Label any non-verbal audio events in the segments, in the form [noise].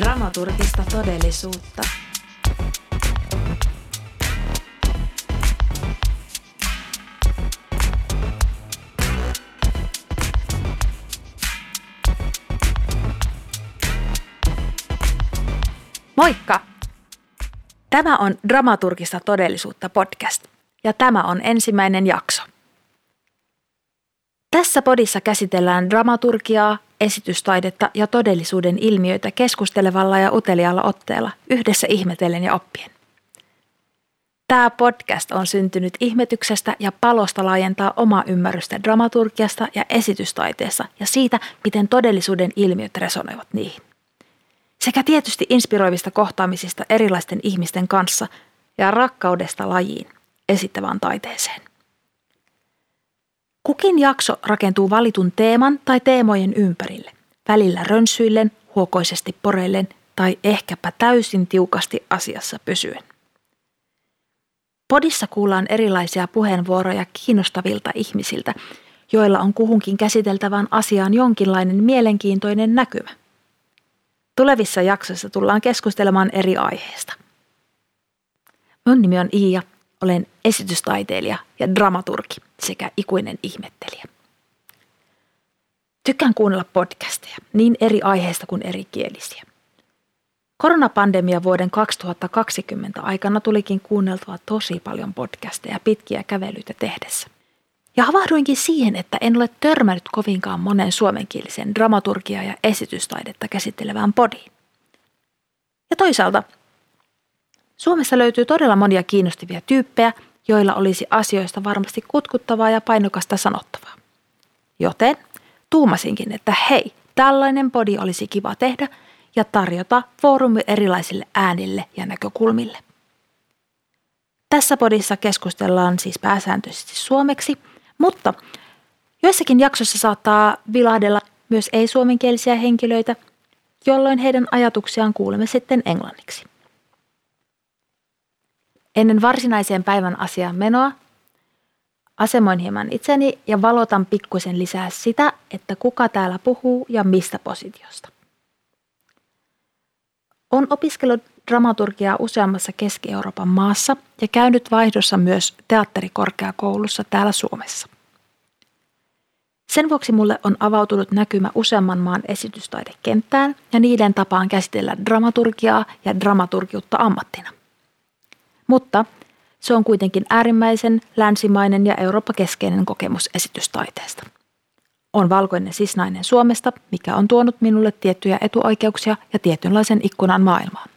Dramaturgista todellisuutta. Moikka! Tämä on Dramaturgista todellisuutta podcast ja tämä on ensimmäinen jakso. Tässä podissa käsitellään dramaturgiaa, esitystaidetta ja todellisuuden ilmiöitä keskustelevalla ja uteliaalla otteella yhdessä ihmetellen ja oppien. Tämä podcast on syntynyt ihmetyksestä ja palosta laajentaa omaa ymmärrystä dramaturgiasta ja esitystaiteessa ja siitä, miten todellisuuden ilmiöt resonoivat niihin. Sekä tietysti inspiroivista kohtaamisista erilaisten ihmisten kanssa ja rakkaudesta lajiin, esittävään taiteeseen. Kukin jakso rakentuu valitun teeman tai teemojen ympärille, välillä rönsyillen, huokoisesti porellen tai ehkäpä täysin tiukasti asiassa pysyen. Podissa kuullaan erilaisia puheenvuoroja kiinnostavilta ihmisiltä, joilla on kuhunkin käsiteltävän asiaan jonkinlainen mielenkiintoinen näkymä. Tulevissa jaksoissa tullaan keskustelemaan eri aiheista. Mun nimi on Iia olen esitystaiteilija ja dramaturgi sekä ikuinen ihmettelijä. Tykkään kuunnella podcasteja, niin eri aiheista kuin eri kielisiä. Koronapandemia vuoden 2020 aikana tulikin kuunneltua tosi paljon podcasteja pitkiä kävelyitä tehdessä. Ja havahduinkin siihen, että en ole törmännyt kovinkaan monen suomenkielisen dramaturgia ja esitystaidetta käsittelevään podiin. Ja toisaalta Suomessa löytyy todella monia kiinnostavia tyyppejä, joilla olisi asioista varmasti kutkuttavaa ja painokasta sanottavaa. Joten tuumasinkin, että hei, tällainen podi olisi kiva tehdä ja tarjota foorumi erilaisille äänille ja näkökulmille. Tässä podissa keskustellaan siis pääsääntöisesti suomeksi, mutta joissakin jaksossa saattaa vilahdella myös ei-suomenkielisiä henkilöitä, jolloin heidän ajatuksiaan kuulemme sitten englanniksi. Ennen varsinaiseen päivän asiaan menoa asemoin hieman itseni ja valotan pikkusen lisää sitä, että kuka täällä puhuu ja mistä positiosta. On opiskellut dramaturgiaa useammassa Keski-Euroopan maassa ja käynyt vaihdossa myös teatterikorkeakoulussa täällä Suomessa. Sen vuoksi mulle on avautunut näkymä useamman maan esitystaidekenttään ja niiden tapaan käsitellä dramaturgiaa ja dramaturgiutta ammattina. Mutta se on kuitenkin äärimmäisen länsimainen ja Eurooppa-keskeinen kokemus esitystaiteesta. On valkoinen sisnainen Suomesta, mikä on tuonut minulle tiettyjä etuoikeuksia ja tietynlaisen ikkunan maailmaan.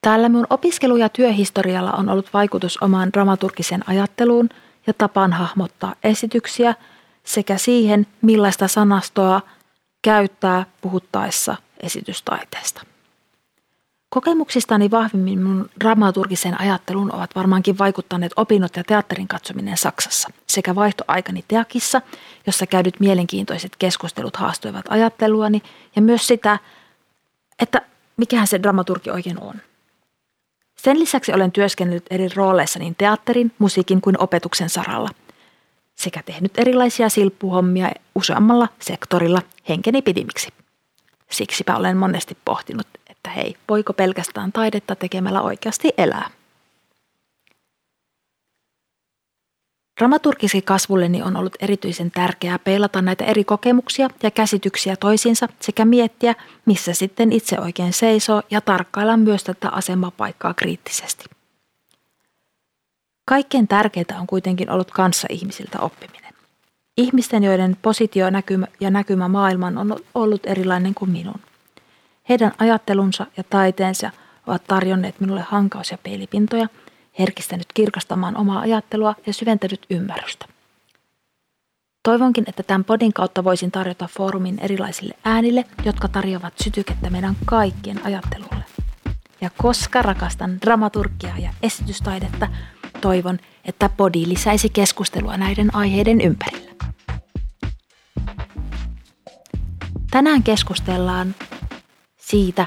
Täällä minun opiskelu- ja työhistorialla on ollut vaikutus omaan dramaturgiseen ajatteluun ja tapaan hahmottaa esityksiä sekä siihen, millaista sanastoa käyttää puhuttaessa esitystaiteesta. Kokemuksistani vahvimmin mun dramaturgisen ajatteluun ovat varmaankin vaikuttaneet opinnot ja teatterin katsominen Saksassa sekä vaihtoaikani Teakissa, jossa käydyt mielenkiintoiset keskustelut haastoivat ajatteluani ja myös sitä, että mikähän se dramaturgi oikein on. Sen lisäksi olen työskennellyt eri rooleissa niin teatterin, musiikin kuin opetuksen saralla sekä tehnyt erilaisia silppuhommia useammalla sektorilla henkeni pidimiksi. Siksipä olen monesti pohtinut, että hei, voiko pelkästään taidetta tekemällä oikeasti elää? Dramaturgisi kasvulleni on ollut erityisen tärkeää peilata näitä eri kokemuksia ja käsityksiä toisiinsa sekä miettiä, missä sitten itse oikein seisoo ja tarkkailla myös tätä asemapaikkaa kriittisesti. Kaikkein tärkeintä on kuitenkin ollut kanssa ihmisiltä oppiminen. Ihmisten, joiden positio ja näkymä maailman on ollut erilainen kuin minun. Heidän ajattelunsa ja taiteensa ovat tarjonneet minulle hankaus- ja peilipintoja, herkistänyt kirkastamaan omaa ajattelua ja syventänyt ymmärrystä. Toivonkin, että tämän podin kautta voisin tarjota foorumin erilaisille äänille, jotka tarjoavat sytykettä meidän kaikkien ajattelulle. Ja koska rakastan dramaturgiaa ja esitystaidetta, toivon, että podi lisäisi keskustelua näiden aiheiden ympärillä. Tänään keskustellaan siitä,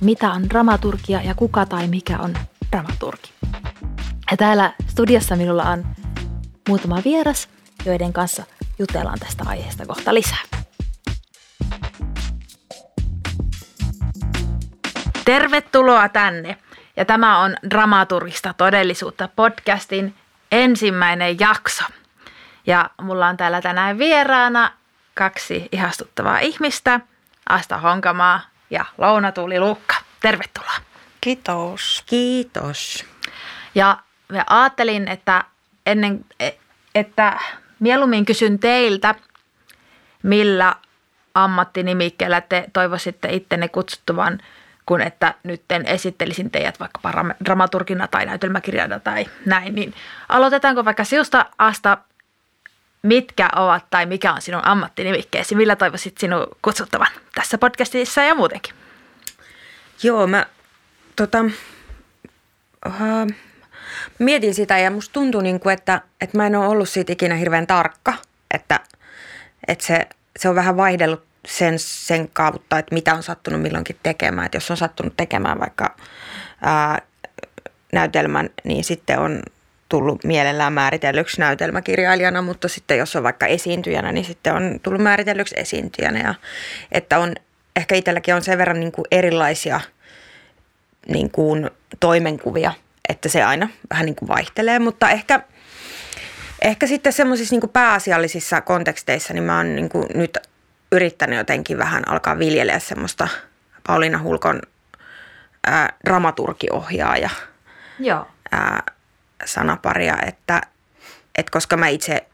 mitä on dramaturgia ja kuka tai mikä on dramaturgi. Ja täällä studiossa minulla on muutama vieras, joiden kanssa jutellaan tästä aiheesta kohta lisää. Tervetuloa tänne. Ja tämä on Dramaturgista todellisuutta podcastin ensimmäinen jakso. Ja mulla on täällä tänään vieraana kaksi ihastuttavaa ihmistä, Asta Honkamaa ja Louna Tuuli Lukka. Tervetuloa. Kiitos. Kiitos. Ja mä ajattelin, että, ennen, että mieluummin kysyn teiltä, millä ammattinimikkeellä te toivoisitte ittenne kutsuttavan, kun että nyt esittelisin teidät vaikka dramaturgina tai näytelmäkirjana tai näin. Niin aloitetaanko vaikka sinusta Asta, mitkä ovat tai mikä on sinun ammattinimikkeesi? Millä toivoisit sinun kutsuttavan tässä podcastissa ja muutenkin? Joo, mä tota, uh, mietin sitä ja musta tuntuu, niin kuin, että, että mä en ole ollut siitä ikinä hirveän tarkka, että, että se, se on vähän vaihdellut sen, sen kautta, että mitä on sattunut milloinkin tekemään. Että jos on sattunut tekemään vaikka ää, näytelmän, niin sitten on tullut mielellään määritellyksi näytelmäkirjailijana, mutta sitten jos on vaikka esiintyjänä, niin sitten on tullut määritellyksi esiintyjänä. Ja, että on, ehkä itselläkin on sen verran niin kuin erilaisia niin kuin toimenkuvia, että se aina vähän niin kuin vaihtelee, mutta ehkä, ehkä sitten semmoisissa niin pääasiallisissa konteksteissa, niin mä oon niin kuin nyt yrittänyt jotenkin vähän alkaa viljelee semmoista Pauliina Hulkon ää, dramaturgiohjaaja Joo. Ää, sanaparia, että, että koska mä itse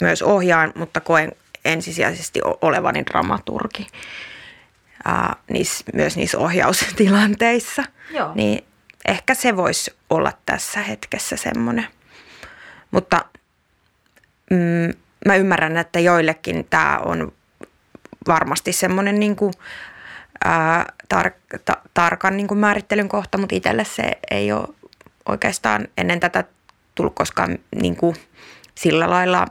myös ohjaan, mutta koen ensisijaisesti olevani dramaturgi ää, niissä, myös niissä ohjaustilanteissa, Joo. niin ehkä se voisi olla tässä hetkessä semmoinen. Mutta mm, mä ymmärrän, että joillekin tämä on varmasti semmoinen niin kuin, ää, tar- ta- tarkan niin kuin määrittelyn kohta, mutta itselle se ei ole oikeastaan ennen tätä tullut koskaan niin kuin sillä lailla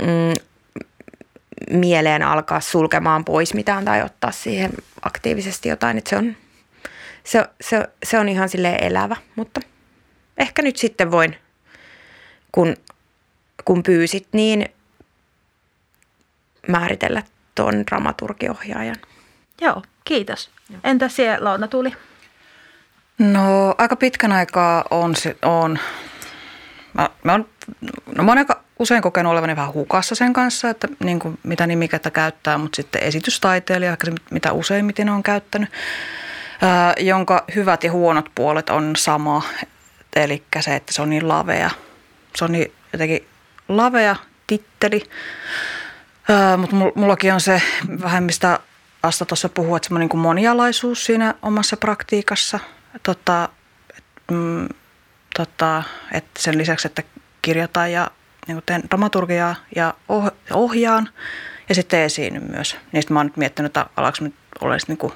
mm, mieleen alkaa sulkemaan pois mitään tai ottaa siihen aktiivisesti jotain. Että se, on, se, se, se on ihan sille elävä, mutta ehkä nyt sitten voin, kun, kun pyysit, niin määritellä tuon dramaturgiohjaajan. Joo, kiitos. Entä siellä Louna tuli? No aika pitkän aikaa on, on mä, mä on, no mä aika usein kokenut olevani vähän hukassa sen kanssa, että niin kuin mitä nimikettä käyttää, mutta sitten esitystaiteilija, ehkä se mitä useimmiten on käyttänyt, ää, jonka hyvät ja huonot puolet on sama, eli se, että se on niin lavea. Se on niin jotenkin lavea titteli, mutta mullakin on se vähän, mistä Asta tuossa puhuu, että semmoinen niin monialaisuus siinä omassa praktiikassa. Tota, mm, tota, että sen lisäksi, että kirjoitan ja niin teen dramaturgiaa ja oh, ohjaan ja sitten esiin myös. Niistä mä oon nyt miettinyt, että alaks nyt olla niin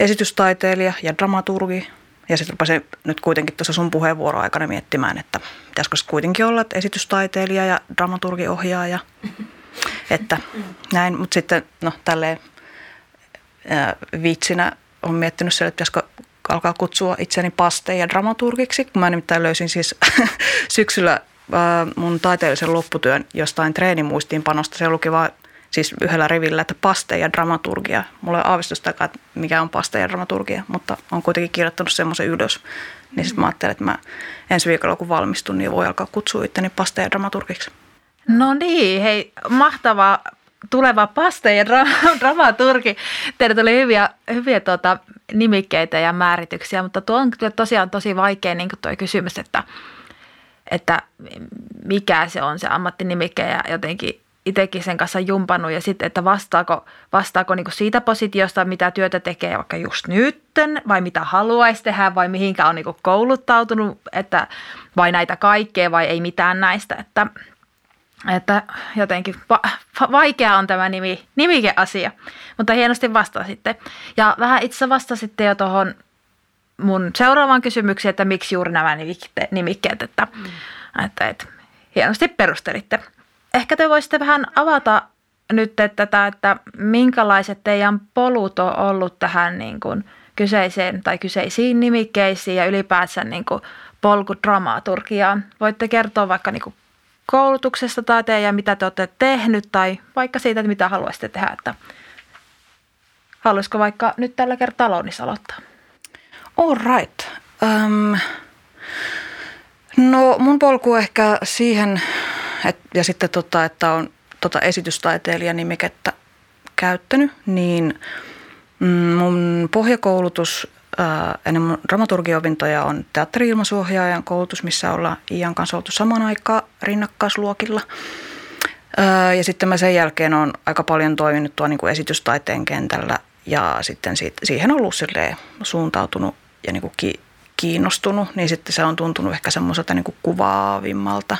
esitystaiteilija ja dramaturgi. Ja sitten rupesin nyt kuitenkin tuossa sun puheenvuoro aikana miettimään, että pitäisikö se kuitenkin olla että esitystaiteilija ja dramaturgiohjaaja. [laughs] Että näin, mutta sitten no tälleen ää, vitsinä on miettinyt siellä, että pitäisikö alkaa kutsua itseni paste- ja dramaturgiksi, kun mä nimittäin löysin siis [laughs] syksyllä mun taiteellisen lopputyön jostain treenimuistiinpanosta. Se luki vaan siis yhdellä rivillä, että paste ja dramaturgia. Mulla ei ole aavistusta, että mikä on paste ja dramaturgia, mutta on kuitenkin kirjoittanut semmoisen ylös. Niin sitten mä ajattelin, että mä ensi viikolla kun valmistun, niin voi alkaa kutsua itteni paste ja dramaturgiksi. No niin, hei, mahtavaa tuleva paste ja dra- [laughs] dramaturgi. Teille tuli hyviä, hyviä tuota, nimikkeitä ja määrityksiä, mutta tuo on tosiaan tosi vaikea niin tuo kysymys, että, että mikä se on se ammattinimike ja jotenkin itsekin sen kanssa jumpannut ja sitten, että vastaako, vastaako niin siitä positiosta, mitä työtä tekee vaikka just nytten vai mitä haluaisi tehdä vai mihinkä on niin kouluttautunut, että vai näitä kaikkea vai ei mitään näistä, että – että jotenkin va- vaikea on tämä nimi, nimikeasia, mutta hienosti vastasitte. Ja vähän itse vastasitte jo tuohon mun seuraavaan kysymykseen, että miksi juuri nämä nimikkeet, että, mm. että, että hienosti perustelitte. Ehkä te voisitte vähän avata nyt tätä, että minkälaiset teidän polut on ollut tähän niin kuin kyseiseen tai kyseisiin nimikkeisiin ja ylipäätään niin kuin polku dramaturgiaan. Voitte kertoa vaikka niin kuin koulutuksesta tai teidän, mitä te olette tehnyt tai vaikka siitä, että mitä haluaisitte tehdä. Että Haluaisiko vaikka nyt tällä kertaa Lounis aloittaa? All right. Um, no mun polku ehkä siihen, et, ja sitten tota, että on tota esitystaiteilija nimikettä käyttänyt, niin mm, mun pohjakoulutus ennen mun dramaturgiopintoja on teatteri-ilmaisuohjaajan koulutus, missä ollaan Ian kanssa oltu saman aikaan rinnakkaisluokilla. Ja sitten mä sen jälkeen on aika paljon toiminut tuo niin kuin esitystaiteen kentällä ja sitten siitä, siihen on ollut suuntautunut ja niin kuin ki, kiinnostunut, niin sitten se on tuntunut ehkä semmoiselta niin kuin kuvaavimmalta.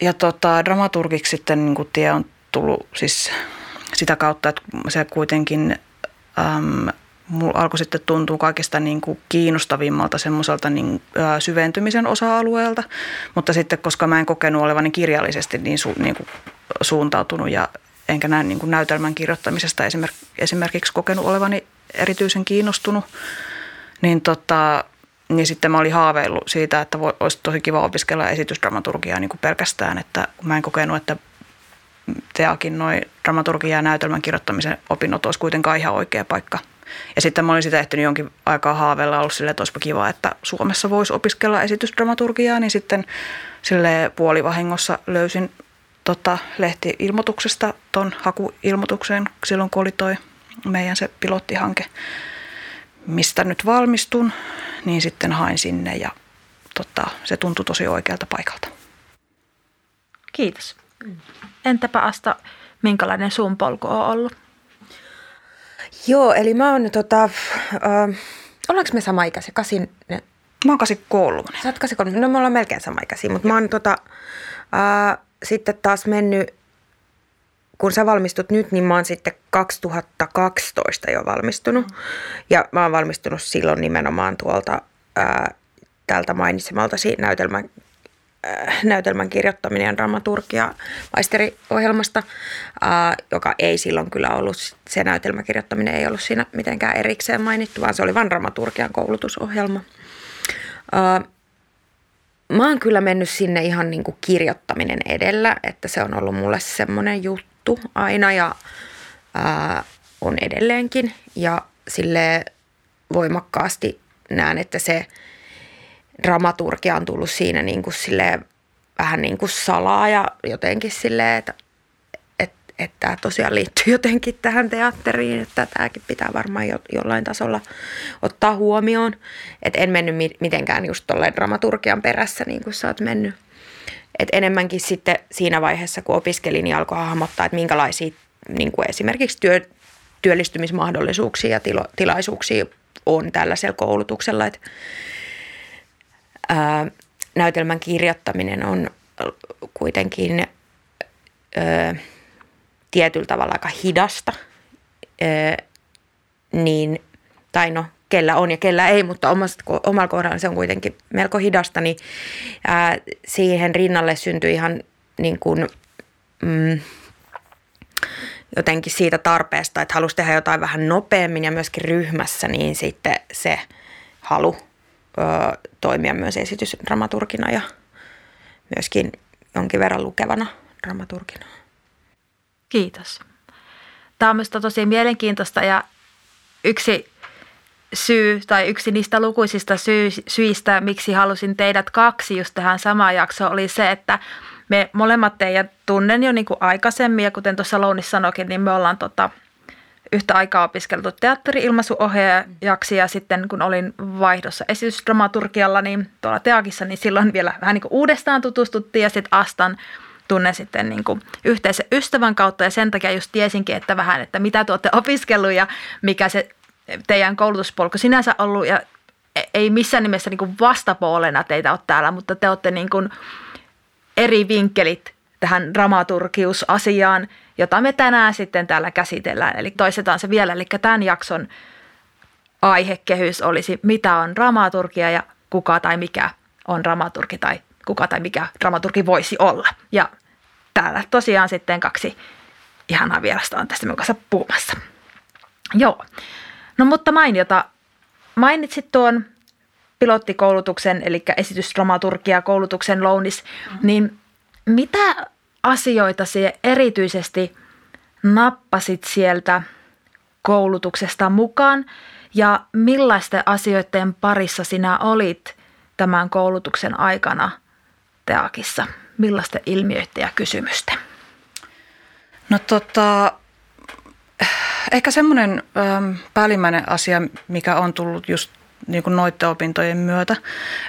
Ja tota, dramaturgiksi sitten niin kuin tie on tullut siis sitä kautta, että se kuitenkin äm, mulla alkoi sitten tuntua kaikista niin kuin kiinnostavimmalta semmoiselta niin, syventymisen osa-alueelta, mutta sitten koska mä en kokenut olevani kirjallisesti niin, su, niin kuin suuntautunut ja enkä näin niin kuin näytelmän kirjoittamisesta esimerkiksi kokenut olevani erityisen kiinnostunut, niin, tota, niin sitten mä olin haaveillut siitä, että olisi tosi kiva opiskella esitysdramaturgiaa niin kuin pelkästään, että mä en kokenut, että Teakin noin dramaturgia ja näytelmän kirjoittamisen opinnot olisi kuitenkaan ihan oikea paikka. Ja sitten mä olin sitä ehtinyt jonkin aikaa haaveilla ollut sille, että olisipa kiva, että Suomessa voisi opiskella esitysdramaturgiaa, niin sitten sille puolivahingossa löysin tota, lehti-ilmoituksesta ton hakuilmoituksen silloin, kun oli toi meidän se pilottihanke, mistä nyt valmistun, niin sitten hain sinne ja tota, se tuntui tosi oikealta paikalta. Kiitos. Entäpä Asta, minkälainen sun polku on ollut? Joo, eli mä oon tota, äh, ollaanko me sama ikäisiä? Kasin, ne... Mä oon kasi kolme. Sä oot kasi kolme. No me ollaan melkein sama ikäisiä, mutta mä oon tota, äh, sitten taas mennyt, kun sä valmistut nyt, niin mä oon sitten 2012 jo valmistunut. Mm. Ja mä oon valmistunut silloin nimenomaan tuolta äh, tältä mainitsemalta näytelmän näytelmän kirjoittaminen ja dramaturgia maisteriohjelmasta, äh, joka ei silloin kyllä ollut, se näytelmän kirjoittaminen ei ollut siinä mitenkään erikseen mainittu, vaan se oli vain dramaturgian koulutusohjelma. Äh, mä oon kyllä mennyt sinne ihan niin kuin kirjoittaminen edellä, että se on ollut mulle semmoinen juttu aina ja on edelleenkin. Ja sille voimakkaasti näen, että se – dramaturgia on tullut siinä niin kuin silleen, vähän niin kuin salaa ja jotenkin silleen, että että tämä tosiaan liittyy [laughs] jotenkin tähän teatteriin, että tämäkin pitää varmaan jo, jollain tasolla ottaa huomioon. Että en mennyt mitenkään just tolleen dramaturgian perässä niin kuin sä oot mennyt. Et enemmänkin sitten siinä vaiheessa, kun opiskelin, niin alkoi hahmottaa, että minkälaisia niin kuin esimerkiksi työ, työllistymismahdollisuuksia ja tilo, tilaisuuksia on tällaisella koulutuksella. Että näytelmän kirjoittaminen on kuitenkin ää, tietyllä tavalla aika hidasta, niin, tai no kellä on ja kellä ei, mutta omalla kohdalla se on kuitenkin melko hidasta, niin siihen rinnalle syntyi ihan niin kuin, mm, jotenkin siitä tarpeesta, että halusi tehdä jotain vähän nopeammin ja myöskin ryhmässä, niin sitten se halu ö, toimia myös esitysdramaturgina ja myöskin jonkin verran lukevana dramaturgina. Kiitos. Tämä on myös tosi mielenkiintoista ja yksi syy tai yksi niistä lukuisista syy, syistä, miksi halusin teidät kaksi just tähän samaan jaksoon, oli se, että me molemmat teidän tunnen jo niin kuin aikaisemmin ja kuten tuossa Lounis sanoikin, niin me ollaan tota, yhtä aikaa opiskeltu teatteri-ilmaisuohjaajaksi ja sitten kun olin vaihdossa esitysdramaturgialla niin tuolla Teakissa, niin silloin vielä vähän niin kuin uudestaan tutustuttiin ja sitten Astan tunnen sitten niin kuin yhteisen ystävän kautta ja sen takia just tiesinkin, että vähän, että mitä te olette opiskellut ja mikä se teidän koulutuspolku sinänsä ollut ja ei missään nimessä niin kuin vastapuolena teitä ole täällä, mutta te olette niin kuin eri vinkkelit tähän dramaturgiusasiaan – jota me tänään sitten täällä käsitellään. Eli toistetaan se vielä, eli tämän jakson aihekehys olisi, mitä on dramaturgia ja kuka tai mikä on dramaturgi tai kuka tai mikä dramaturgi voisi olla. Ja täällä tosiaan sitten kaksi ihanaa vierasta on tästä minun kanssa puhumassa. Joo, no mutta mainiota, mainitsit tuon pilottikoulutuksen, eli esitysdramaturgia koulutuksen lounis, mm-hmm. niin mitä asioita se erityisesti nappasit sieltä koulutuksesta mukaan ja millaisten asioiden parissa sinä olit tämän koulutuksen aikana Teakissa? Millaisten ilmiöiden ja kysymysten? No tota, ehkä semmoinen ähm, päällimmäinen asia, mikä on tullut just niin kuin noiden opintojen myötä.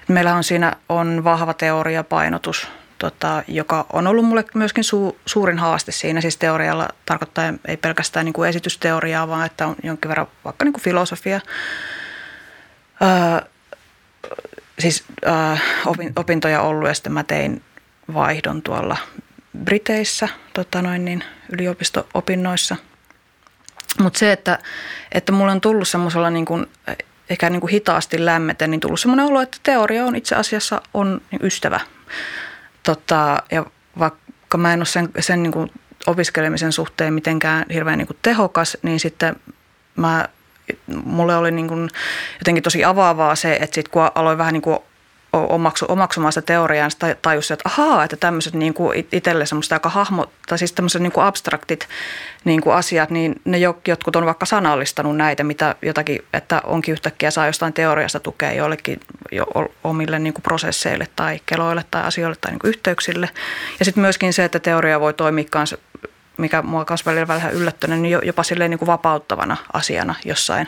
Meillä on siinä on vahva teoriapainotus, tota, joka on ollut mulle myöskin su, suurin haaste siinä. Siis teorialla tarkoittaa ei pelkästään niin kuin esitysteoriaa, vaan että on jonkin verran vaikka niin kuin filosofia. Öö, siis öö, opintoja ollut ja sitten mä tein vaihdon tuolla Briteissä tota noin niin, yliopisto-opinnoissa. Mutta se, että, että mulle on tullut semmoisella niin kuin, ehkä niin kuin hitaasti lämmeten, niin tullut semmoinen olo, että teoria on itse asiassa on ystävä. Tota, ja vaikka mä en ole sen, sen niin kuin opiskelemisen suhteen mitenkään hirveän niin kuin tehokas, niin sitten mä, mulle oli niin kuin jotenkin tosi avaavaa se, että sitten kun aloin vähän niin kuin omaksu, omaksumaan sitä teoriaa, niin tajusi, että ahaa, että tämmöiset niin kuin itselle semmoista aika hahmo, tai siis tämmöiset niin kuin abstraktit niin kuin asiat, niin ne jotkut on vaikka sanallistanut näitä, mitä jotakin, että onkin yhtäkkiä saa jostain teoriasta tukea joillekin jo omille niin kuin prosesseille tai keloille tai asioille tai niin kuin yhteyksille. Ja sitten myöskin se, että teoria voi toimia kanssa mikä mua kanssa välillä vähän yllättänyt, niin jopa silleen niin kuin vapauttavana asiana jossain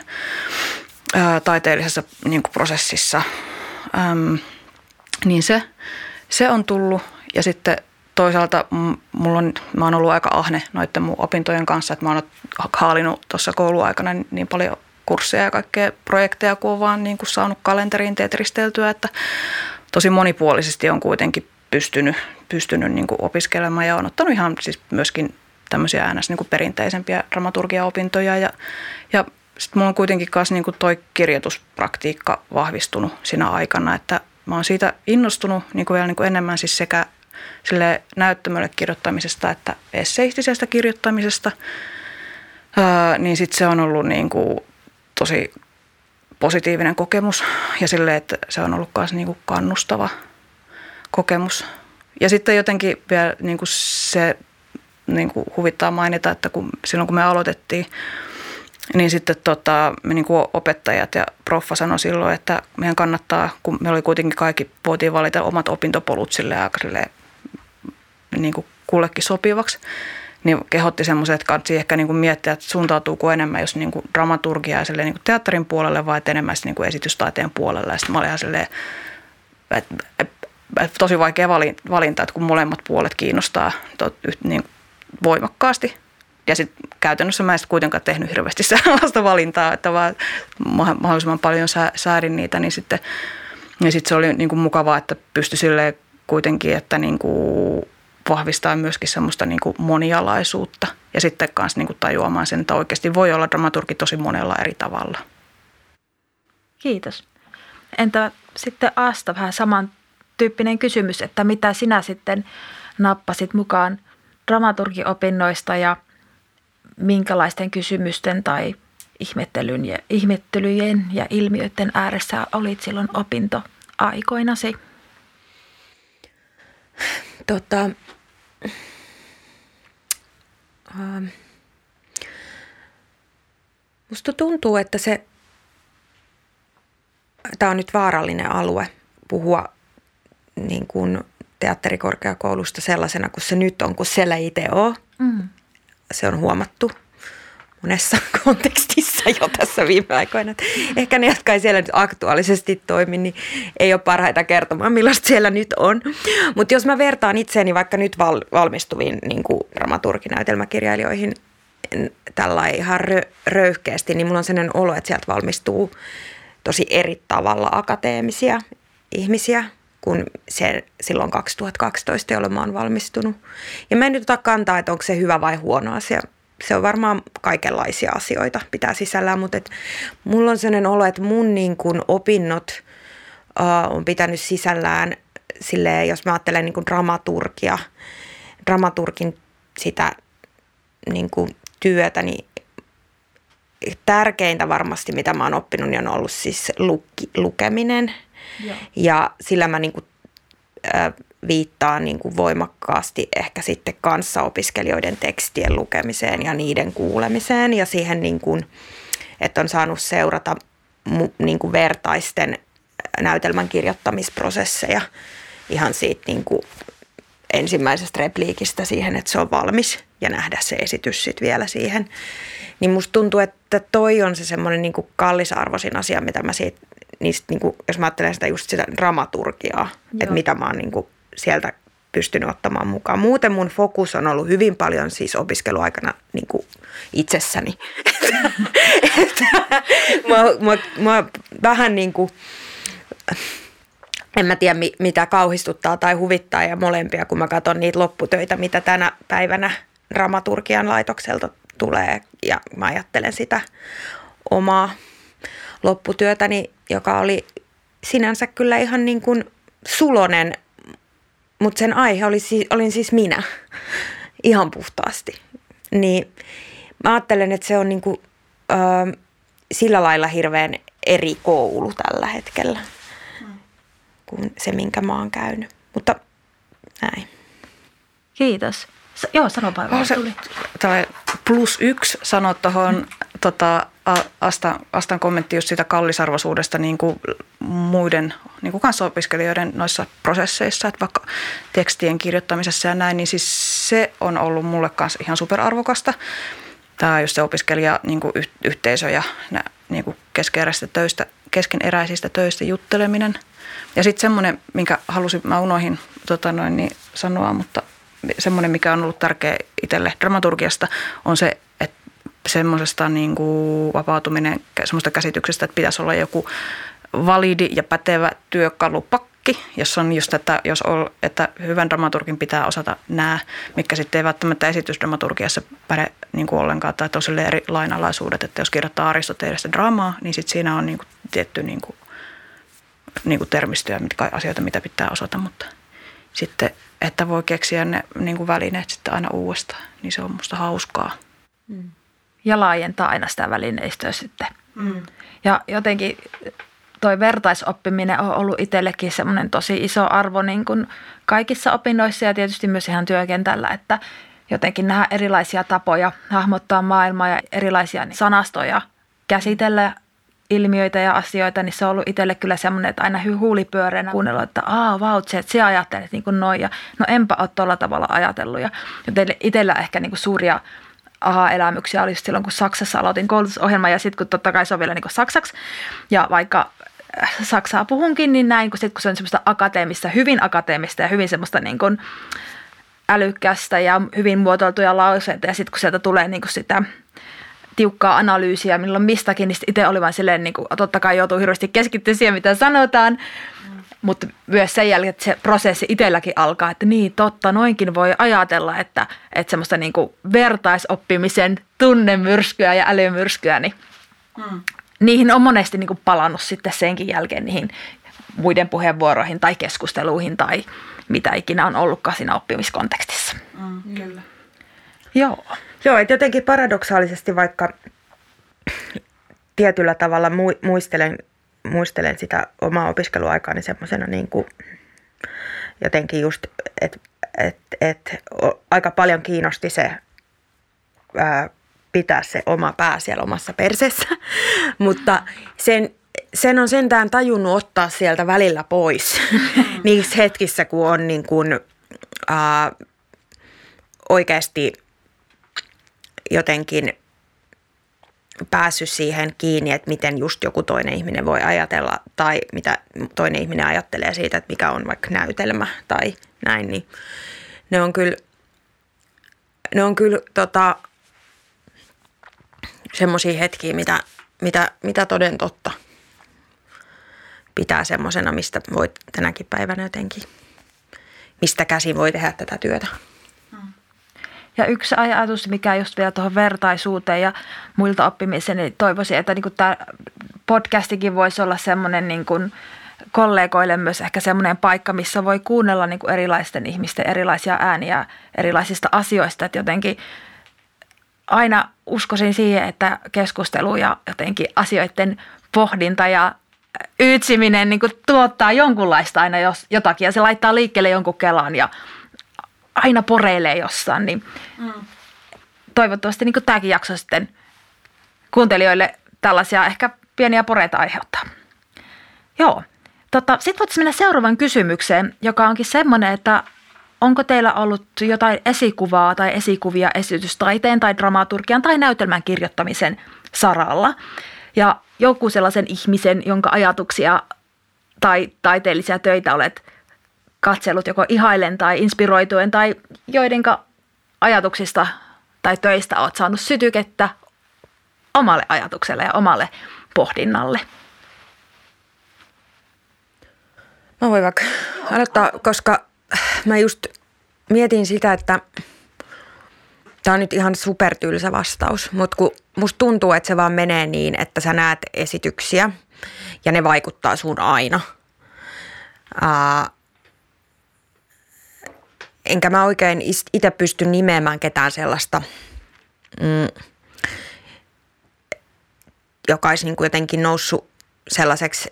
ää, taiteellisessa niin kuin prosessissa. Äm, niin se, se on tullut. Ja sitten toisaalta mulla on, mä oon ollut aika ahne noiden mun opintojen kanssa, että mä oon haalinut tuossa kouluaikana niin paljon kursseja ja kaikkea projekteja, kun on vaan niin kuin saanut kalenteriin tetristeltyä, että tosi monipuolisesti on kuitenkin pystynyt, pystynyt niin kuin opiskelemaan ja on ottanut ihan siis myöskin tämmöisiä äänässä niin perinteisempiä dramaturgiaopintoja ja, ja sitten mulla on kuitenkin myös niin kuin toi kirjoituspraktiikka vahvistunut siinä aikana, että mä oon siitä innostunut niin kuin vielä niin kuin enemmän siis sekä sille näyttämölle kirjoittamisesta että esseistisestä kirjoittamisesta, ää, niin sitten se on ollut niin kuin tosi positiivinen kokemus ja sille, että se on ollut myös niin kuin kannustava kokemus. Ja sitten jotenkin vielä niin kuin se niin kuin huvittaa mainita, että kun, silloin kun me aloitettiin – niin sitten tota, me niin kuin opettajat ja proffa sanoi silloin, että meidän kannattaa, kun me oli kuitenkin kaikki, voitiin valita omat opintopolut sille aika niin kuin kullekin sopivaksi, niin kehotti semmoiset, että kannattaa ehkä niin kuin miettiä, että suuntautuuko enemmän jos niin kuin dramaturgia ja niin kuin teatterin puolelle vai enemmän niin kuin esitystaiteen puolelle. Ja sitten mä olin ihan silleen, että, että, tosi vaikea valinta, että kun molemmat puolet kiinnostaa niin voimakkaasti, ja sitten käytännössä mä en sitten kuitenkaan tehnyt hirveästi [laughs] sellaista valintaa, että vaan mahdollisimman paljon säädin niitä, niin sitten ja sit se oli niin kuin mukavaa, että pystyi silleen kuitenkin, että niin kuin vahvistaa myöskin semmoista niin kuin monialaisuutta ja sitten kanssa niin kuin tajuamaan sen, että oikeasti voi olla dramaturgi tosi monella eri tavalla. Kiitos. Entä sitten Asta vähän samantyyppinen kysymys, että mitä sinä sitten nappasit mukaan dramaturgiopinnoista ja minkälaisten kysymysten tai ihmettelyn ja, ihmettelyjen ja ilmiöiden ääressä olit silloin opintoaikoinasi? Tota, ähm, musta tuntuu, että se, tämä on nyt vaarallinen alue puhua niin kuin teatterikorkeakoulusta sellaisena kuin se nyt on, kun siellä itse on. Mm se on huomattu monessa [laughs] kontekstissa jo tässä viime aikoina. Ehkä ne, jotka ei siellä nyt aktuaalisesti toimi, niin ei ole parhaita kertomaan, millaista siellä nyt on. Mutta jos mä vertaan itseäni vaikka nyt val- valmistuviin niin dramaturginäytelmäkirjailijoihin tällä ihan rö- röyhkeästi, niin mulla on sellainen olo, että sieltä valmistuu tosi eri tavalla akateemisia ihmisiä – kuin se silloin 2012, jolloin mä oon valmistunut. Ja mä en nyt ota kantaa, että onko se hyvä vai huono asia. Se on varmaan kaikenlaisia asioita pitää sisällään, mutta et mulla on sellainen olo, että mun niin kun opinnot uh, on pitänyt sisällään silleen, jos mä ajattelen niin kuin dramaturgia, dramaturgin sitä niin kuin työtä, niin tärkeintä varmasti, mitä mä oon oppinut, niin on ollut siis lukki, lukeminen – ja sillä mä niin kuin viittaa niin kuin voimakkaasti ehkä sitten kanssaopiskelijoiden tekstien lukemiseen ja niiden kuulemiseen ja siihen, niin kuin, että on saanut seurata niin kuin vertaisten näytelmän kirjoittamisprosesseja ihan siitä niin kuin ensimmäisestä repliikistä siihen, että se on valmis ja nähdä se esitys sitten vielä siihen. Niin musta tuntuu, että toi on se semmoinen niin kallisarvoisin asia, mitä mä siitä, niistä, niin kuin, jos mä ajattelen sitä just sitä dramaturgiaa, Joo. että mitä mä oon niin kuin sieltä pystynyt ottamaan mukaan. Muuten mun fokus on ollut hyvin paljon siis opiskeluaikana niin kuin itsessäni. mä, mä, mä vähän niin kuin, en mä tiedä mitä kauhistuttaa tai huvittaa ja molempia, kun mä katson niitä lopputöitä, mitä tänä päivänä dramaturgian laitokselta tulee ja mä ajattelen sitä omaa lopputyötäni, joka oli sinänsä kyllä ihan niin kuin sulonen, mutta sen aihe oli, olin siis minä [laughs] ihan puhtaasti. Niin mä ajattelen, että se on niin kuin, ö, sillä lailla hirveän eri koulu tällä hetkellä kuin se, minkä mä oon käynyt. Mutta näin. Kiitos. S- joo, sano oh, se, tuli. plus yksi sanoi tuohon tota, Astan, Astan kommentti just siitä kallisarvoisuudesta niin kuin muiden niin kuin kanssaopiskelijoiden noissa prosesseissa, että vaikka tekstien kirjoittamisessa ja näin, niin siis se on ollut mulle kanssa ihan superarvokasta. Tämä just se opiskelija niin kuin yhteisö ja niin kuin töistä, keskeneräisistä töistä jutteleminen. Ja sitten semmoinen, minkä halusin, mä unohin tota noin, niin sanoa, mutta semmoinen, mikä on ollut tärkeä itselle dramaturgiasta, on se, että semmoisesta niin vapautuminen semmoista käsityksestä, että pitäisi olla joku validi ja pätevä työkalupakki, jos on just, että, jos on, että hyvän dramaturgin pitää osata nämä, mitkä sitten ei välttämättä esitysdramaturgiassa päde niin kuin ollenkaan, tai tosi eri lainalaisuudet, että jos kirjoittaa Aristotelesta draamaa, niin sitten siinä on niin kuin tietty niin kuin, niin kuin termistöjä, mitkä asioita, mitä pitää osata, mutta sitten, että voi keksiä ne niin kuin välineet sitten aina uudestaan, niin se on musta hauskaa. Mm ja laajentaa aina sitä välineistöä sitten. Mm. Ja jotenkin toi vertaisoppiminen on ollut itsellekin semmoinen tosi iso arvo niin kuin kaikissa opinnoissa ja tietysti myös ihan työkentällä, että jotenkin nähdä erilaisia tapoja hahmottaa maailmaa ja erilaisia sanastoja käsitellä ilmiöitä ja asioita, niin se on ollut itselle kyllä semmoinen, että aina huulipyöreänä kuunnella, että aa, vau, se, että sinä ajattelet niin kuin noin ja no enpä ole tuolla tavalla ajatellut. Ja joten itsellä ehkä niin kuin suuria aha-elämyksiä oli silloin, kun Saksassa aloitin koulutusohjelma ja sitten kun totta kai se on vielä niin saksaksi. Ja vaikka äh, Saksaa puhunkin, niin näin, kun, sit, kun se on semmoista akateemista, hyvin akateemista ja hyvin semmoista niin kuin älykkästä ja hyvin muotoiltuja lauseita ja sitten kun sieltä tulee niin kuin sitä tiukkaa analyysiä milloin mistäkin, niin itse oli vain silleen, niin kuin, totta kai joutuu hirveästi keskittyä siihen, mitä sanotaan, mutta myös sen jälkeen, että se prosessi itselläkin alkaa, että niin totta, noinkin voi ajatella, että, että semmoista niin kuin vertaisoppimisen tunnemyrskyä ja älymyrskyä, niin mm. niihin on monesti niin kuin palannut sitten senkin jälkeen niihin muiden puheenvuoroihin tai keskusteluihin tai mitä ikinä on ollutkaan siinä oppimiskontekstissa. Mm, kyllä. Joo. Joo, että jotenkin paradoksaalisesti vaikka tietyllä tavalla muistelen muistelen sitä omaa opiskeluaikaani semmoisena niin kuin jotenkin just, että et, et, aika paljon kiinnosti se ää, pitää se oma pää siellä omassa persessä, [laughs] mutta sen, sen on sentään tajunnut ottaa sieltä välillä pois. [laughs] Niissä hetkissä, kun on niin kuin, ää, oikeasti jotenkin päässyt siihen kiinni, että miten just joku toinen ihminen voi ajatella tai mitä toinen ihminen ajattelee siitä, että mikä on vaikka näytelmä tai näin, niin ne on kyllä, ne on kyllä tota, semmoisia hetkiä, mitä, mitä, mitä toden totta pitää semmoisena, mistä voit tänäkin päivänä jotenkin, mistä käsin voi tehdä tätä työtä. Ja yksi ajatus, mikä just vielä tuohon vertaisuuteen ja muilta oppimiseen, niin toivoisin, että niin tämä podcastikin voisi olla semmoinen niin kuin kollegoille myös ehkä semmoinen paikka, missä voi kuunnella niin kuin erilaisten ihmisten erilaisia ääniä erilaisista asioista. Että jotenkin aina uskoisin siihen, että keskustelu ja jotenkin asioiden pohdinta ja yytsiminen niin tuottaa jonkunlaista aina jos, jotakin ja se laittaa liikkeelle jonkun kelan ja aina poreilee jossain, niin mm. toivottavasti niin tämäkin jakso sitten kuuntelijoille tällaisia ehkä pieniä poreita aiheuttaa. Joo. Tota, Sitten voitaisiin mennä seuraavaan kysymykseen, joka onkin semmoinen, että onko teillä ollut jotain esikuvaa tai esikuvia esitystaiteen tai dramaturgian tai näytelmän kirjoittamisen saralla? Ja joku sellaisen ihmisen, jonka ajatuksia tai taiteellisia töitä olet katsellut joko ihailen tai inspiroituen tai joidenka ajatuksista tai töistä olet saanut sytykettä omalle ajatukselle ja omalle pohdinnalle. Mä voin vaikka aloittaa, koska mä just mietin sitä, että tämä on nyt ihan supertylsä vastaus, mutta kun musta tuntuu, että se vaan menee niin, että sä näet esityksiä ja ne vaikuttaa sun aina. Ää, enkä mä oikein itse pysty nimeämään ketään sellaista, mm, joka olisi niin kuin jotenkin noussut sellaiseksi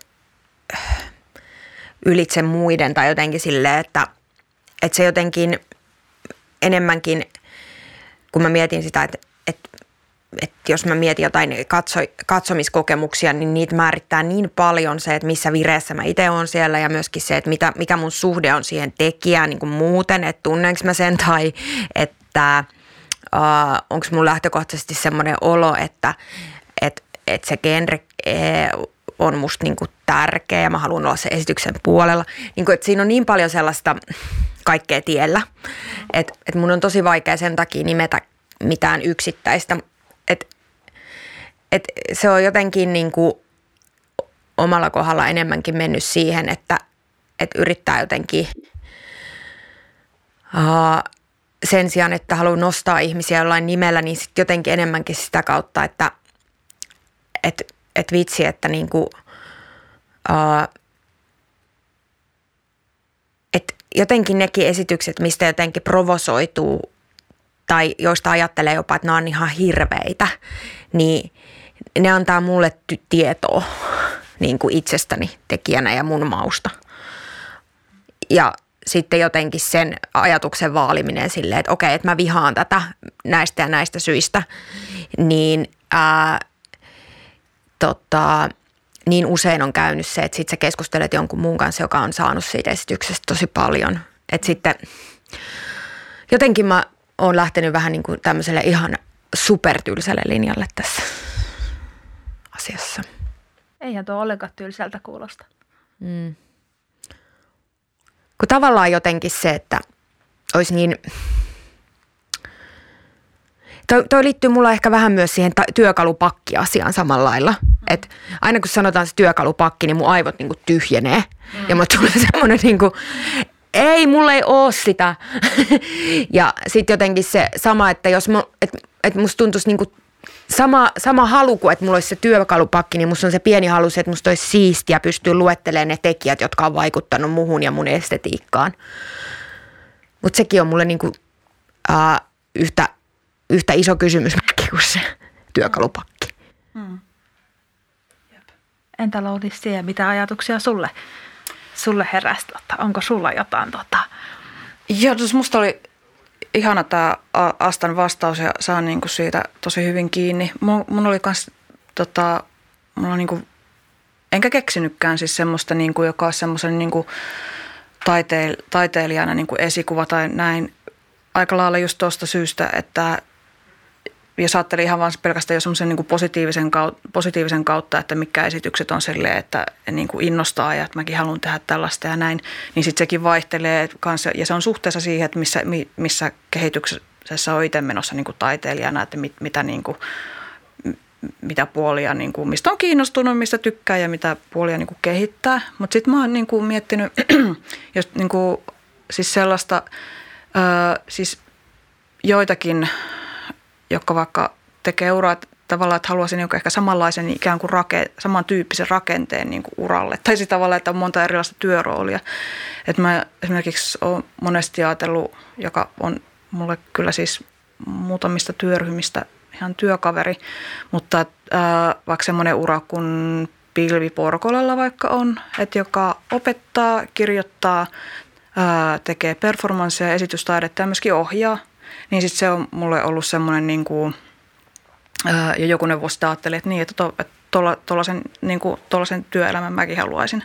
ylitse muiden tai jotenkin silleen, että, että se jotenkin enemmänkin, kun mä mietin sitä, että, että, jos mä mietin jotain katso, katsomiskokemuksia, niin niitä määrittää niin paljon se, että missä vireessä mä itse olen siellä ja myöskin se, että mitä, mikä mun suhde on siihen tekijään niin kuin muuten, että tunnenko mä sen tai että uh, onko mun lähtökohtaisesti semmoinen olo, että, että, että se genre eh, on musta niin kuin tärkeä ja mä haluan olla se esityksen puolella. Niin kuin, että siinä on niin paljon sellaista kaikkea tiellä, että, että mun on tosi vaikea sen takia nimetä mitään yksittäistä. Että se on jotenkin niin kuin omalla kohdalla enemmänkin mennyt siihen, että, että yrittää jotenkin uh, sen sijaan, että haluaa nostaa ihmisiä jollain nimellä, niin sitten jotenkin enemmänkin sitä kautta, että, että että vitsi, että niin kuin, uh, et jotenkin nekin esitykset, mistä jotenkin provosoituu tai joista ajattelee jopa, että ne on ihan hirveitä, niin ne antaa mulle ty- tietoa niin kuin itsestäni tekijänä ja mun mausta. Ja sitten jotenkin sen ajatuksen vaaliminen silleen, että okei, että mä vihaan tätä näistä ja näistä syistä, niin ää, tota, niin usein on käynyt se, että sit sä keskustelet jonkun muun kanssa, joka on saanut siitä esityksestä tosi paljon. Että sitten jotenkin mä oon lähtenyt vähän niin kuin tämmöiselle ihan supertylsälle linjalle tässä asiassa. Eihän tuo ollenkaan tylsältä kuulosta. Mm. Kun tavallaan jotenkin se, että olisi niin Toi, toi liittyy mulla ehkä vähän myös siihen ta- työkalupakki-asiaan samalla lailla. Mm. Et aina kun sanotaan se työkalupakki, niin mun aivot niinku tyhjenee. Mm. Ja mulla tulee semmoinen niinku, ei, mulla ei oo sitä. [laughs] ja sitten jotenkin se sama, että jos mä, et, et musta tuntuisi niinku sama, sama halu kuin, että mulla olisi se työkalupakki, niin musta on se pieni halu että musta olisi siistiä pystyä luettelemaan ne tekijät, jotka on vaikuttanut muhun ja mun estetiikkaan. Mutta sekin on mulle niinku, uh, yhtä yhtä iso kysymysmerkki kuin se työkalupakki. Hmm. Entä Loudis mitä ajatuksia sulle, sulle heräsi? Tota, onko sulla jotain? Tota? Joo, siis musta oli ihana tämä Astan vastaus ja saan niinku siitä tosi hyvin kiinni. Mun, mun oli kans, tota, mulla niinku, enkä keksinytkään siis semmoista, niinku, joka on semmoisen niinku, taiteil, taiteilijana niinku esikuva tai näin aika lailla just tuosta syystä, että jos ajattelin ihan vain pelkästään jo semmoisen niin positiivisen, positiivisen kautta, että mitkä esitykset on silleen, että niin kuin innostaa ja että mäkin haluan tehdä tällaista ja näin, niin sitten sekin vaihtelee kanssa, ja se on suhteessa siihen, että missä, missä kehityksessä on itse menossa niin kuin taiteilijana, että mit, mitä, niin kuin, mitä puolia, niin kuin, mistä on kiinnostunut, mistä tykkää ja mitä puolia niin kuin kehittää. Mutta sitten mä oon niin kuin miettinyt [clears throat] jos, niin kuin, siis sellaista, öö, siis joitakin jotka vaikka tekee uraa tavallaan, että haluaisin niin ehkä samanlaisen ikään kuin rake, samantyyppisen rakenteen niin kuin uralle. Tai sitten tavallaan, että on monta erilaista työroolia. Että mä esimerkiksi olen monesti ajatellut, joka on mulle kyllä siis muutamista työryhmistä ihan työkaveri, mutta ää, vaikka semmoinen ura kuin Pilvi Porkolalla vaikka on, että joka opettaa, kirjoittaa, ää, tekee performansseja, esitystaidetta ja myöskin ohjaa. Niin sitten se on mulle ollut semmoinen niin kuin, ää, jo jokunen vuosi sitten ajattelin, että niin, että, to, tuollaisen, niin kuin, työelämän mäkin haluaisin.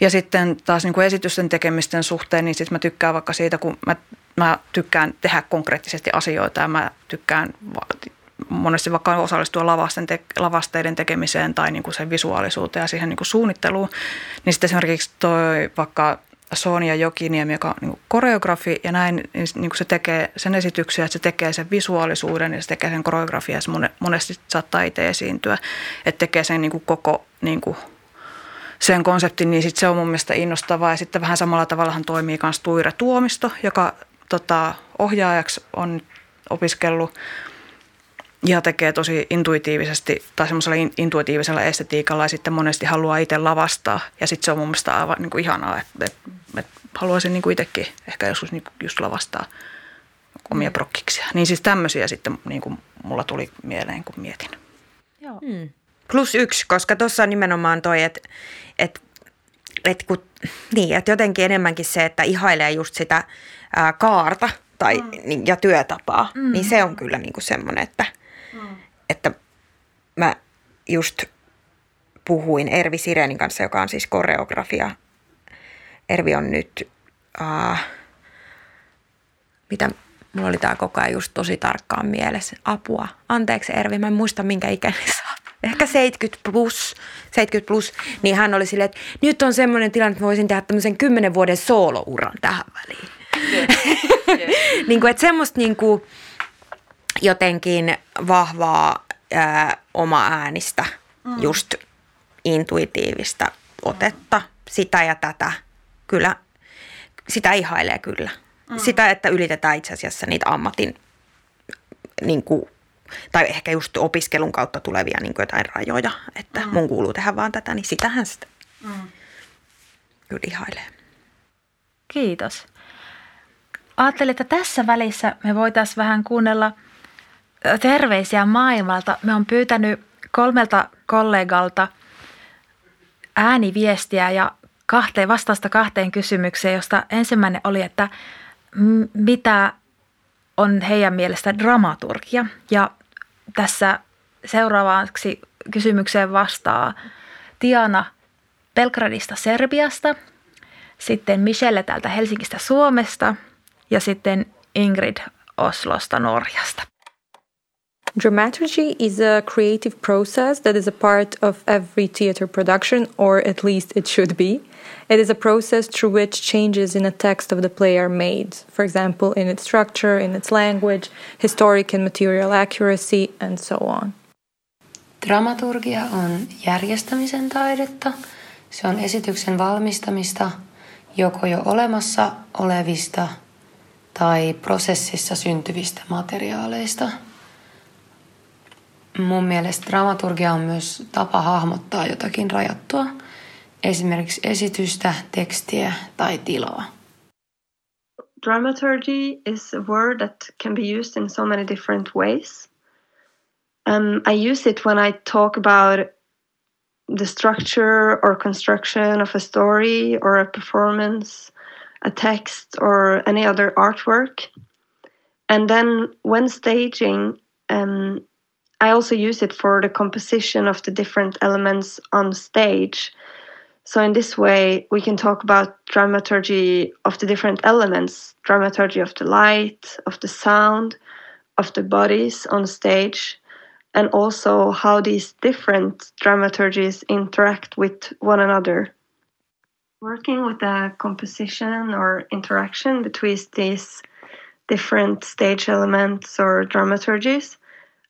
Ja sitten taas niin kuin esitysten tekemisten suhteen, niin sitten mä tykkään vaikka siitä, kun mä, mä tykkään tehdä konkreettisesti asioita ja mä tykkään monesti vaikka osallistua lavasten te, lavasteiden tekemiseen tai niin kuin sen visuaalisuuteen ja siihen niin kuin suunnitteluun. Niin sitten esimerkiksi toi vaikka Sonia Jokiniemi, joka on niin koreografi ja näin, niin, niin kuin se tekee sen esityksiä, että se tekee sen visuaalisuuden ja se tekee sen koreografia ja se monesti saattaa itse esiintyä, että tekee sen niin koko niin kuin sen konseptin, niin sit se on mun mielestä innostavaa. Ja sitten vähän samalla tavallahan toimii myös Tuire Tuomisto, joka tota, ohjaajaksi on opiskellut ja tekee tosi intuitiivisesti tai semmoisella intuitiivisella estetiikalla ja sitten monesti haluaa itse lavastaa. Ja sitten se on mun mielestä aivan niin kuin ihanaa, että, että, että haluaisin niin kuin itsekin ehkä joskus niin just lavastaa omia prokkiksia. Niin siis tämmöisiä sitten niin kuin mulla tuli mieleen, kun mietin. Joo. Hmm. Plus yksi, koska tuossa on nimenomaan toi, että et, et kun, niin, et jotenkin enemmänkin se, että ihailee just sitä ää, kaarta tai, mm. niin, ja työtapaa, mm. niin se on kyllä niinku semmoinen, että, mm. että mä just puhuin Ervi Sirenin kanssa, joka on siis koreografia. Ervi on nyt, uh, mitä mulla oli tämä koko ajan just tosi tarkkaan mielessä. Apua. Anteeksi Ervi, mä en muista minkä ikäinen sä ehkä 70 plus, 70 plus, niin hän oli silleen, että nyt on semmoinen tilanne, että voisin tehdä tämmöisen kymmenen vuoden soolouran tähän väliin. Yeah. [laughs] Yeah. niin kuin, että semmoista niin kuin jotenkin vahvaa ää, oma äänistä, mm. just intuitiivista otetta, sitä ja tätä. Kyllä, sitä ihailee kyllä. Mm. Sitä, että ylitetään itse asiassa niitä ammatin niin kuin, tai ehkä just opiskelun kautta tulevia niin jotain rajoja, että mm. mun kuuluu tehdä vaan tätä, niin sitähän sitä mm. kyllä ihailee. Kiitos. Ajattelin, että tässä välissä me voitaisiin vähän kuunnella terveisiä maailmalta. Me on pyytänyt kolmelta kollegalta ääniviestiä ja kahteen, vastausta kahteen kysymykseen, josta ensimmäinen oli, että mitä on heidän mielestä dramaturgia. Ja tässä seuraavaksi kysymykseen vastaa Tiana Belgradista Serbiasta, sitten Michelle täältä Helsingistä Suomesta ja sitten Ingrid Oslosta Norjasta. Dramaturgy is a creative process that is a part of every theater production, or at least it should be. It is a process through which changes in a text of the play are made, for example, in its structure, in its language, historic and material accuracy, and so on. Dramaturgia on järjestämisen taidetta. Se on esityksen valmistamista joko jo olemassa olevista tai prosessissa syntyvistä materiaaleista. Mun mielestä dramaturgia on myös tapa hahmottaa jotakin rajattua – esimerkiksi esitystä, tekstiä tai tilaa. Dramaturgy is a word that can be used in so many different ways. Um, I use it when I talk about the structure or construction of a story or a performance, a text, or any other artwork. And then when staging, um, I also use it for the composition of the different elements on stage so, in this way, we can talk about dramaturgy of the different elements dramaturgy of the light, of the sound, of the bodies on stage, and also how these different dramaturgies interact with one another. Working with the composition or interaction between these different stage elements or dramaturgies,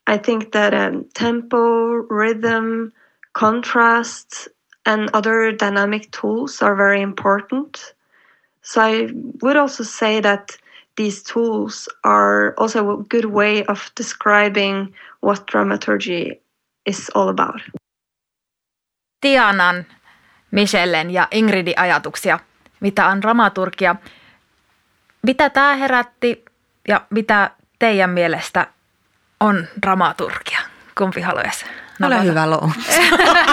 I think that um, tempo, rhythm, contrast, and other dynamic tools are very important. So I would also say that these tools are also a good way of describing what dramaturgy is all about. Tianan, Michellen ja Ingridin ajatuksia, mitä on dramaturgia. Mitä tämä herätti ja mitä teidän mielestä on dramaturgia? Kumpi haluaisi Ole hyvä Lou.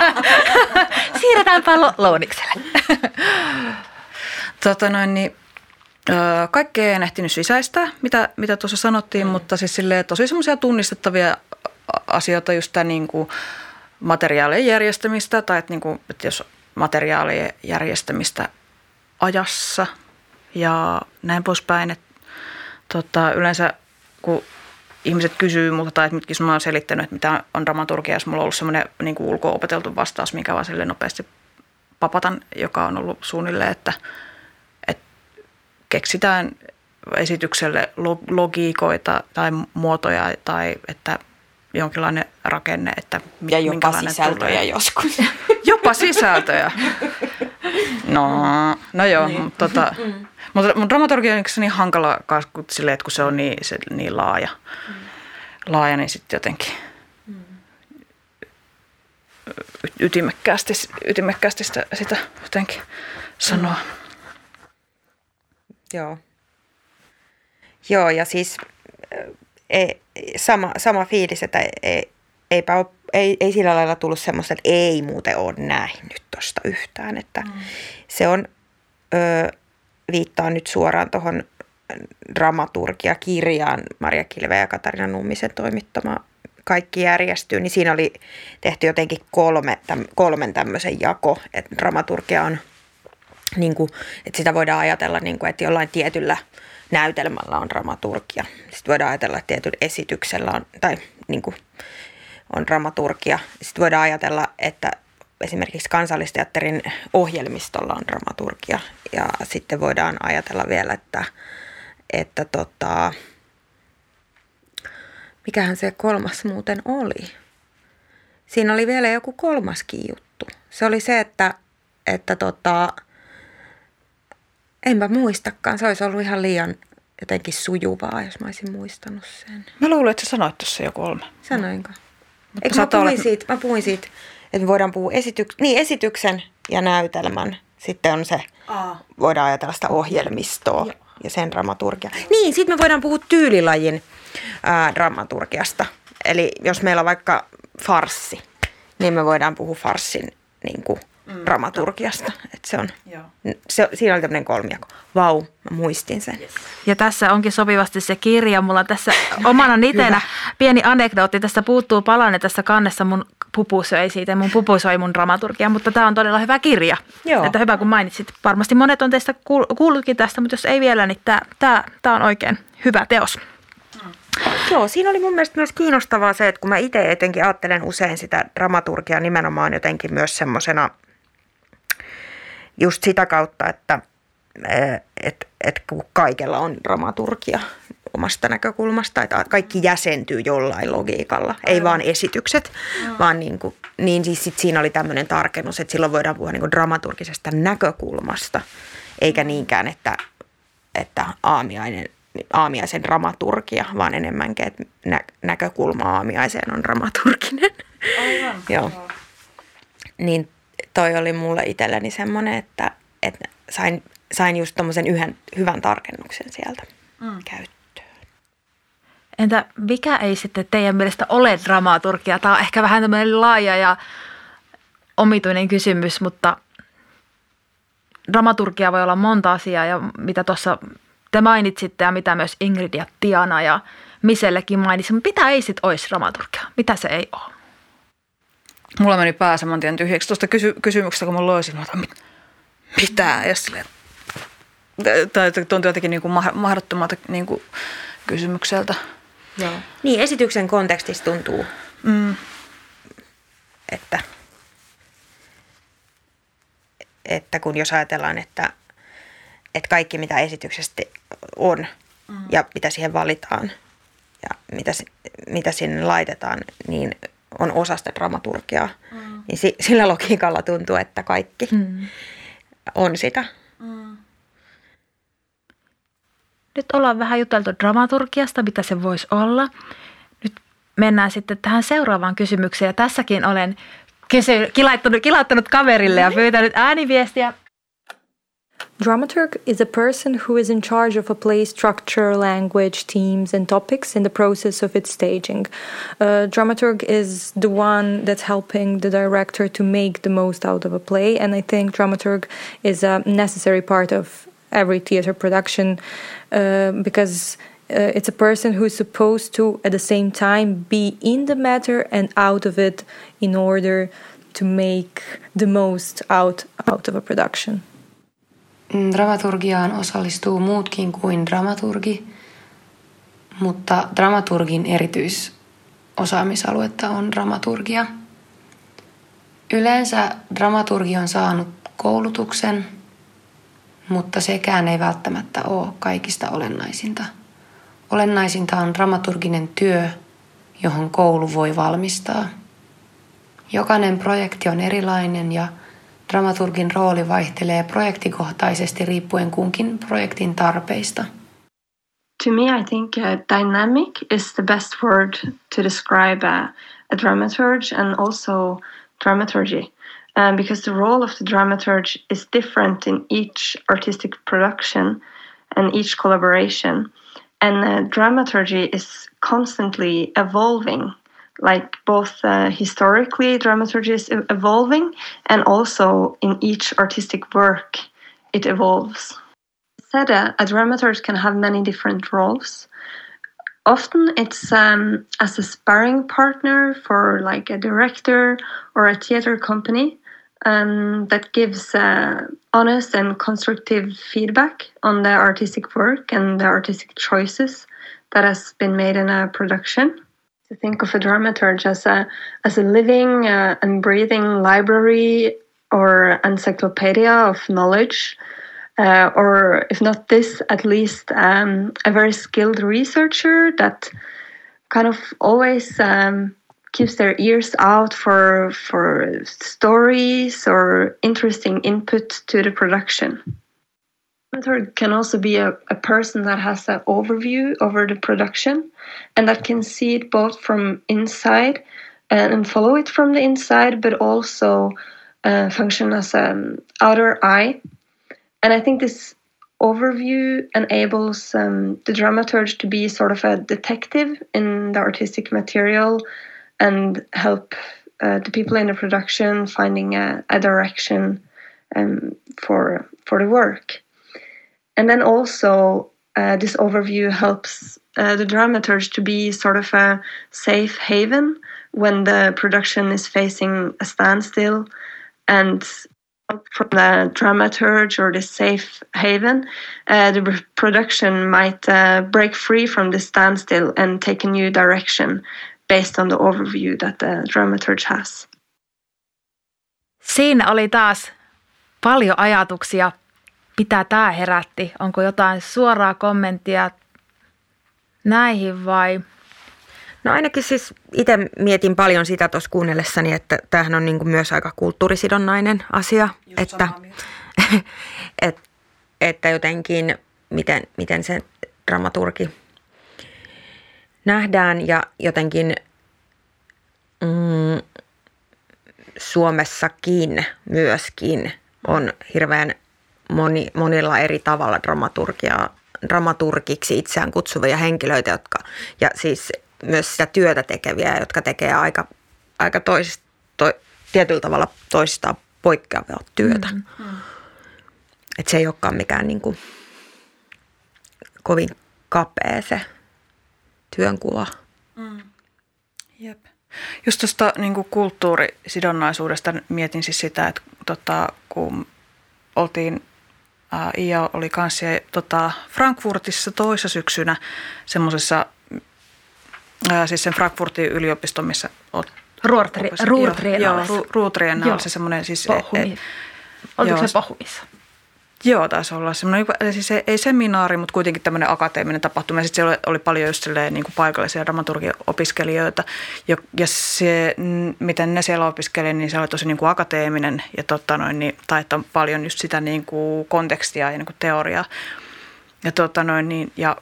[laughs] Siirretäänpä lo- Lounikselle. [laughs] Tota noin, niin, öö, kaikkea en ehtinyt sisäistää, mitä, mitä tuossa sanottiin, mm. mutta siis silleen, tosi semmoisia tunnistettavia asioita, just tämä niin kuin materiaalien järjestämistä tai että, niin kuin, että jos materiaalien järjestämistä ajassa ja näin poispäin. Että, tota, yleensä kun ihmiset kysyy multa tai että mitkin mä oon selittänyt, että mitä on dramaturgia, jos mulla on ollut semmoinen niin ulko-opeteltu vastaus, mikä vaan sille nopeasti papatan, joka on ollut suunnilleen, että, että keksitään esitykselle logiikoita tai muotoja tai että jonkinlainen rakenne, että Ja jopa sisältöjä tulee. joskus. Jopa sisältöjä. [laughs] No, no joo, niin. mutta, tota, [laughs] mm. mutta dramaturgia on niin hankala kun, sille, että kun se on niin, se, niin laaja, mm. laaja, niin sitten jotenkin mm. ytimekkäästi, ytimekkäästi sitä, sitä jotenkin sanoa. Mm. Joo. Joo, ja siis ei, sama, sama fiilis, että ei, eipä ole, ei, ei sillä lailla tullut semmoista, että ei muuten ole nähnyt tuosta yhtään. Että mm. Se on, ö, viittaa nyt suoraan tuohon dramaturgia-kirjaan Maria Kilve ja Katarina Nummisen toimittama Kaikki järjestyy, niin siinä oli tehty jotenkin kolme, täm, kolmen tämmöisen jako, että dramaturgia on, niin kuin, että sitä voidaan ajatella, niin kuin, että jollain tietyllä – näytelmällä on dramaturgia. Sitten voidaan ajatella, että tietyllä esityksellä on, tai niin kuin, on dramaturgia. Sitten voidaan ajatella, että esimerkiksi kansallisteatterin ohjelmistolla on dramaturgia. Ja sitten voidaan ajatella vielä, että, että tota, mikähän se kolmas muuten oli. Siinä oli vielä joku kolmaskin juttu. Se oli se, että, että tota, Enpä muistakaan. Se olisi ollut ihan liian jotenkin sujuvaa, jos mä olisin muistanut sen. Mä luulen, että sä sanoit tuossa jo kolme. Sanoinko? Eikö mä, puhuin olla... siitä, mä puhuin siitä, että me voidaan puhua esityk- niin, esityksen ja näytelmän. Sitten on se, Aa. voidaan ajatella sitä ohjelmistoa ja, ja sen dramaturgia. Niin, sitten me voidaan puhua tyylilajin ää, dramaturgiasta. Eli jos meillä on vaikka farssi, niin me voidaan puhua farssin niin kuin, mm, dramaturgiasta. Että se on, se, siinä oli tämmöinen kolmiako. Vau, mä muistin sen. Yes. Ja tässä onkin sopivasti se kirja. Mulla on tässä [laughs] omana nitenä pieni anekdootti. Tässä puuttuu palanne tässä kannessa mun pupu söi siitä. Mun pupu söi mun dramaturgia, mutta tämä on todella hyvä kirja. Joo. Että hyvä kun mainitsit. Varmasti monet on teistä kuullutkin tästä, mutta jos ei vielä, niin tämä, on oikein hyvä teos. Joo, siinä oli mun mielestä myös kiinnostavaa se, että kun mä itse etenkin ajattelen usein sitä dramaturgiaa nimenomaan jotenkin myös semmoisena – just sitä kautta, että et, et kun kaikella on dramaturgia omasta näkökulmasta, että kaikki jäsentyy jollain logiikalla, Aivan. ei vaan esitykset, no. vaan niin, kuin, niin siis sit siinä oli tämmöinen tarkennus, että silloin voidaan puhua niin kuin dramaturgisesta näkökulmasta, eikä niinkään, että, että aamiainen, aamiaisen dramaturgia, vaan enemmänkin, että nä, näkökulma aamiaiseen on dramaturginen. Aivan. [laughs] Joo. Niin toi oli mulle itselleni semmoinen, että, että sain, sain just tommosen yhden hyvän tarkennuksen sieltä mm. käyttöön. Entä mikä ei sitten teidän mielestä ole dramaturgia? Tämä on ehkä vähän tämmöinen laaja ja omituinen kysymys, mutta dramaturgia voi olla monta asiaa ja mitä tuossa te mainitsitte ja mitä myös Ingrid ja Tiana ja Misellekin mainitsi, mutta mitä ei sitten olisi dramaturgia? Mitä se ei ole? Mulla meni pää saman tien tyhjäksi tuosta kysy- kysymyksestä, kun mulla olisi, että mit, mitä, ja silleen, tai tuntui jotenkin niin kuin mahdottomalta niin kuin kysymykseltä. Joo. Niin, esityksen kontekstissa tuntuu, mm. että, että kun jos ajatellaan, että, että kaikki mitä esityksestä on mm. ja mitä siihen valitaan ja mitä, mitä sinne laitetaan, niin on osa sitä dramaturgiaa, mm. niin si- sillä logiikalla tuntuu, että kaikki mm. on sitä. Mm. Nyt ollaan vähän juteltu dramaturgiasta, mitä se voisi olla. Nyt mennään sitten tähän seuraavaan kysymykseen. Ja tässäkin olen kysy- kilaittanut, kilaittanut kaverille ja pyytänyt ääniviestiä. Dramaturg is a person who is in charge of a play's structure, language, themes, and topics in the process of its staging. Uh, dramaturg is the one that's helping the director to make the most out of a play, and I think dramaturg is a necessary part of every theater production uh, because. Uh, it's a person who's supposed to, at the same time, be in the matter and out of it in order to make the most out out of a production. Mm, dramaturgiaan osallistuu muutkin kuin dramaturgi, mutta dramaturgin erityisosaamisaluetta on dramaturgia. Yleensä dramaturgi on saanut koulutuksen, mutta sekään ei välttämättä ole kaikista olennaisinta. Olennaisinta on dramaturginen työ, johon koulu voi valmistaa. Jokainen projekti on erilainen ja – Dramaturgin rooli vaihtelee projektikohtaisesti riippuen kunkin projektin tarpeista. To me, I think uh, dynamic is the best word to describe uh, a dramaturge and also dramaturgy. Um, because the role of the dramaturge is different in each artistic production and each collaboration. And uh, dramaturgy is constantly evolving like both uh, historically dramaturgy is evolving and also in each artistic work it evolves. Said a, a dramaturg can have many different roles. Often it's um, as a sparring partner for like a director or a theater company um, that gives uh, honest and constructive feedback on the artistic work and the artistic choices that has been made in a production to think of a dramaturge as a as a living uh, and breathing library or encyclopedia of knowledge, uh, or if not this, at least um, a very skilled researcher that kind of always um, keeps their ears out for for stories or interesting input to the production. Dramaturg can also be a, a person that has that overview over the production and that can see it both from inside and, and follow it from the inside, but also uh, function as an outer eye. And I think this overview enables um, the dramaturge to be sort of a detective in the artistic material and help uh, the people in the production finding a, a direction um, for for the work. And then also, uh, this overview helps uh, the dramaturge to be sort of a safe haven when the production is facing a standstill and from the dramaturge or the safe haven, uh, the production might uh, break free from the standstill and take a new direction based on the overview that the dramaturge has. Siinä oli taas paljon ajatuksia mitä tämä herätti? Onko jotain suoraa kommenttia näihin vai? No ainakin siis itse mietin paljon sitä tuossa kuunnellessani, että tämähän on niin kuin myös aika kulttuurisidonnainen asia. Just että, [laughs] et, että jotenkin miten, miten se dramaturgi nähdään ja jotenkin mm, Suomessakin myöskin on hirveän moni, monilla eri tavalla dramaturgiaa, dramaturgiksi itseään kutsuvia henkilöitä, jotka, ja siis myös sitä työtä tekeviä, jotka tekee aika, aika toisista, to, tietyllä tavalla toisistaan poikkeavaa työtä. Mm-hmm. Että se ei olekaan mikään niin kuin, kovin kapea se työnkuva. Mm. Jep. Just tuosta niin kulttuurisidonnaisuudesta mietin siis sitä, että tota, kun oltiin Ia oli kanssa tota, Frankfurtissa toissa syksynä semmoisessa, siis sen Frankfurtin yliopiston, missä olet Ruutrien Joo, se semmoinen siis... Et, Oliko se Pohumissa? Joo, taisi olla semmoinen, siis ei seminaari, mutta kuitenkin tämmöinen akateeminen tapahtuma. Sitten siellä oli, paljon just silleen, niin kuin paikallisia dramaturgiopiskelijoita. Ja, ja se, miten ne siellä opiskelivat, niin se oli tosi niin kuin akateeminen ja totta noin, niin, taittaa paljon just sitä niin kuin kontekstia ja niin kuin teoriaa. Ja, totta noin, niin, ja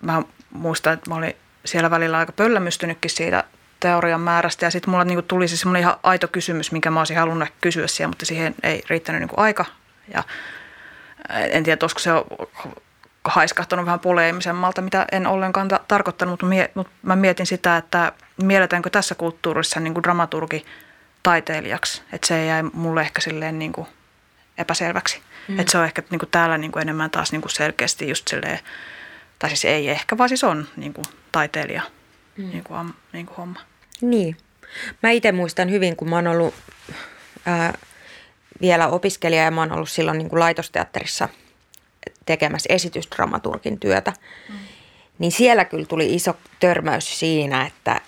mä muistan, että mä olin siellä välillä aika pöllämystynytkin siitä teorian määrästä. Ja sitten mulla niin kuin tuli se semmoinen ihan aito kysymys, minkä mä olisin halunnut kysyä siellä, mutta siihen ei riittänyt niin kuin aika. Ja En tiedä, olisiko se haiskahtanut vähän poleemisemmalta, mitä en ollenkaan ta- tarkoittanut, mutta mä mietin sitä, että mielletäänkö tässä kulttuurissa niin kuin dramaturgi taiteilijaksi. Että se jäi mulle ehkä silleen niin kuin epäselväksi. Mm. Että se on ehkä niin kuin täällä niin kuin enemmän taas niin kuin selkeästi just silleen, tai siis ei ehkä, vaan siis on niin kuin taiteilija mm. niin kuin, niin kuin homma. Niin. Mä itse muistan hyvin, kun mä oon ollut ää, vielä opiskelija ja mä oon ollut silloin niin kuin laitosteatterissa tekemässä esitysdramaturgin työtä. Mm. Niin siellä kyllä tuli iso törmäys siinä, että,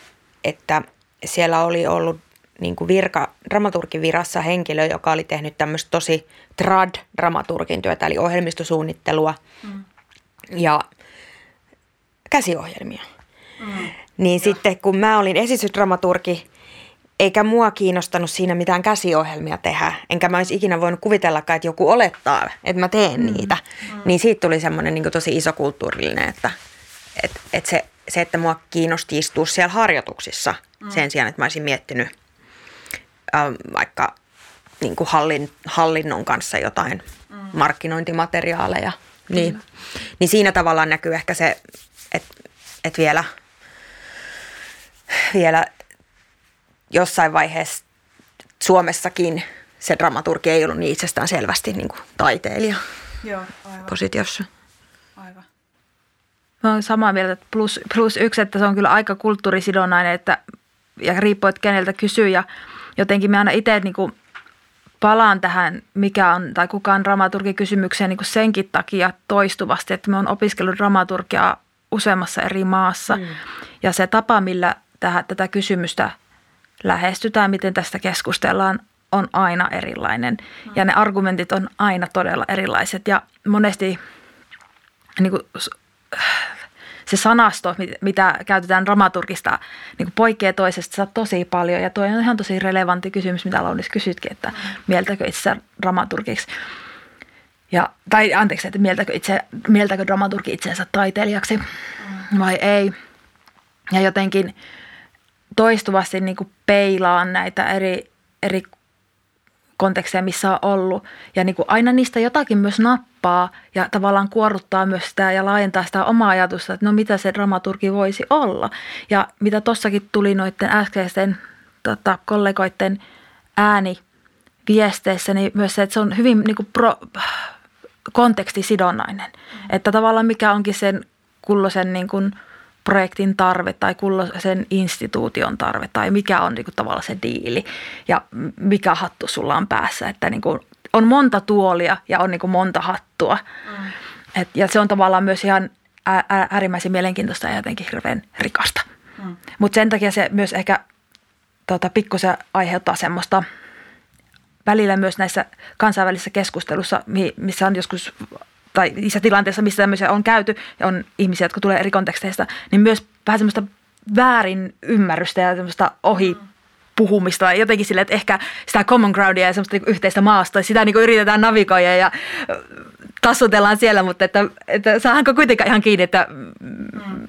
että siellä oli ollut niin kuin virka, dramaturgin virassa henkilö, joka oli tehnyt tämmöistä tosi trad-dramaturgin työtä, eli ohjelmistosuunnittelua mm. ja käsiohjelmia. Mm. Niin ja. sitten kun mä olin esitysdramaturgi, eikä mua kiinnostanut siinä mitään käsiohjelmia tehdä, enkä mä olisi ikinä voinut kuvitellakaan, että joku olettaa, että mä teen mm. niitä, mm. niin siitä tuli semmoinen niin tosi iso kulttuurillinen, että, että, että se, se, että mua kiinnosti istua siellä harjoituksissa mm. sen sijaan, että mä olisin miettinyt äh, vaikka niin kuin hallin, hallinnon kanssa jotain mm. markkinointimateriaaleja, niin, niin siinä tavallaan näkyy ehkä se, että, että vielä – vielä jossain vaiheessa Suomessakin se dramaturgi ei ollut niin itsestään selvästi niin kuin taiteilija Joo, aivan. positiossa. Aivan. Mä olen samaa mieltä, että plus, plus yksi, että se on kyllä aika kulttuurisidonnainen, että, ja riippuu, että keneltä kysyy. Ja jotenkin me aina itse niin kuin palaan tähän, mikä on tai kuka on dramaturgi kysymykseen niin kuin senkin takia toistuvasti, että me on opiskellut dramaturgiaa useammassa eri maassa. Mm. Ja se tapa, millä tähän, tätä kysymystä lähestytään, miten tästä keskustellaan, on aina erilainen. Ja ne argumentit on aina todella erilaiset. Ja monesti niin kuin, se sanasto, mitä käytetään dramaturgista, niin kuin poikkeaa toisesta tosi paljon. Ja tuo on ihan tosi relevantti kysymys, mitä Launis kysytkin, että mieltäkö itse dramaturgiksi. Ja, tai anteeksi, että mieltäkö, itse, mieltäkö dramaturgi itseensä taiteilijaksi vai ei. Ja jotenkin toistuvasti niin kuin peilaan näitä eri, eri konteksteja, missä on ollut. Ja niin kuin aina niistä jotakin myös nappaa ja tavallaan kuorruttaa myös sitä ja laajentaa sitä omaa ajatusta, että no mitä se dramaturgi voisi olla. Ja mitä tossakin tuli noiden äskeisten tota, kollegoiden ääni viesteissä, niin myös se, että se on hyvin niin kuin pro, kontekstisidonnainen. Mm. Että tavallaan mikä onkin sen kulloisen niin kuin – projektin tarve tai sen instituution tarve tai mikä on niin kuin, tavallaan se diili ja mikä hattu sulla on päässä. Että niin kuin, on monta tuolia ja on niin kuin, monta hattua. Mm. Et, ja se on tavallaan myös ihan äärimmäisen mielenkiintoista ja jotenkin hirveän rikasta. Mm. Mutta sen takia se myös ehkä tota, pikkusen aiheuttaa semmoista välillä myös näissä kansainvälisissä keskustelussa, missä on joskus tai niissä tilanteissa, missä tämmöisiä on käyty ja on ihmisiä, jotka tulee eri konteksteista, niin myös vähän semmoista väärin ymmärrystä ja semmoista ohi puhumista tai jotenkin sille, että ehkä sitä common groundia ja semmoista niinku yhteistä maasta, sitä niin yritetään navigoida ja tassutellaan siellä, mutta että, että saadaanko kuitenkaan ihan kiinni, että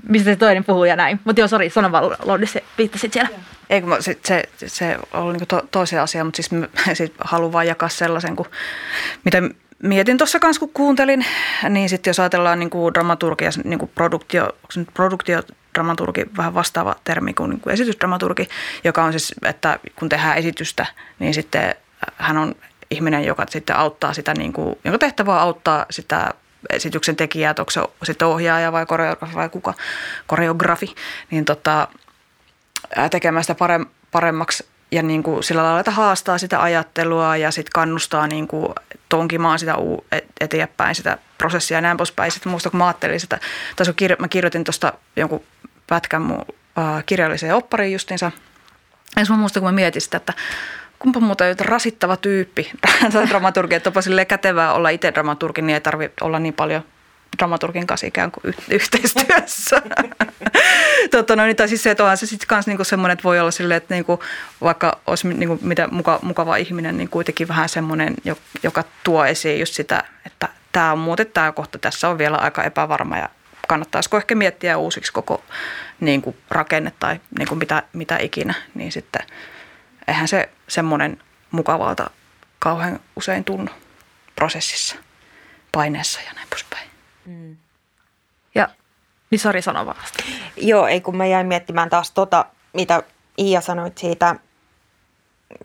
mistä se toinen puhuu ja näin. Mutta joo, sori, sano vaan Loudis, viittasit siellä. Ei, kun se, se, se oli niin to, toisen asia, mutta siis, [laughs] siis haluan vaan jakaa sellaisen, kun, mitä mietin tuossa kanssa, kun kuuntelin, niin sitten jos ajatellaan niin kuin dramaturgia, niin kuin produktio, produktiodramaturgi vähän vastaava termi kuin, niin kuin esitysdramaturgi, joka on siis, että kun tehdään esitystä, niin sitten hän on ihminen, joka sitten auttaa sitä, niin kuin, jonka tehtävä auttaa sitä esityksen tekijää, onko se sitten ohjaaja vai koreografi vai kuka, koreografi, niin tota, tekemään sitä paremmaksi ja niin kuin sillä lailla, että haastaa sitä ajattelua ja sitten kannustaa niin kuin tonkimaan sitä eteenpäin, sitä prosessia ja näin poispäin. Sitten muista, kun mä ajattelin sitä, tai kirjo, mä kirjoitin tuosta jonkun pätkän mun äh, kirjalliseen oppariin justiinsa. Ja mä muistan, kun mä mietin sitä, että kumpa muuta rasittava tyyppi [laughs] dramaturgi, että onpa kätevää olla itse dramaturgi, niin ei tarvitse olla niin paljon dramaturgin kanssa ikään kuin yhteistyössä. [laughs] Totta, no, niin, tai siis se, että onhan se sitten kanssa niinku semmoinen, että voi olla silleen, että niinku, vaikka olisi niinku mitä muka, mukava ihminen, niin kuitenkin vähän semmoinen, joka tuo esiin just sitä, että tämä on muuten tämä kohta, tässä on vielä aika epävarma ja kannattaisiko ehkä miettiä uusiksi koko niin kuin rakenne tai niin kuin mitä, mitä ikinä, niin sitten eihän se semmoinen mukavalta kauhean usein tunnu prosessissa. paineessa ja näin poispäin. Ja niin sori sano vasta. Joo, ei kun mä jäin miettimään taas tota, mitä Iia sanoit siitä,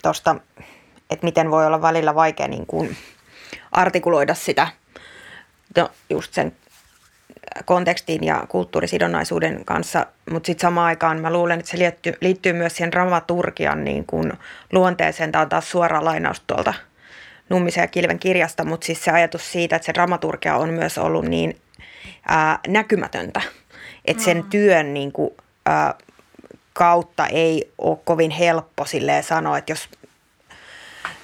tosta, että miten voi olla välillä vaikea niin kuin artikuloida sitä, no, just sen kontekstin ja kulttuurisidonnaisuuden kanssa, mutta sitten samaan aikaan mä luulen, että se liittyy, liittyy myös siihen dramaturgian niin kuin luonteeseen. Tämä on taas suora lainaus tuolta Nummisen ja Kilven kirjasta, mutta siis se ajatus siitä, että se dramaturgia on myös ollut niin ää, näkymätöntä, että sen työn niin kuin, ää, kautta ei ole kovin helppo sanoa, että jos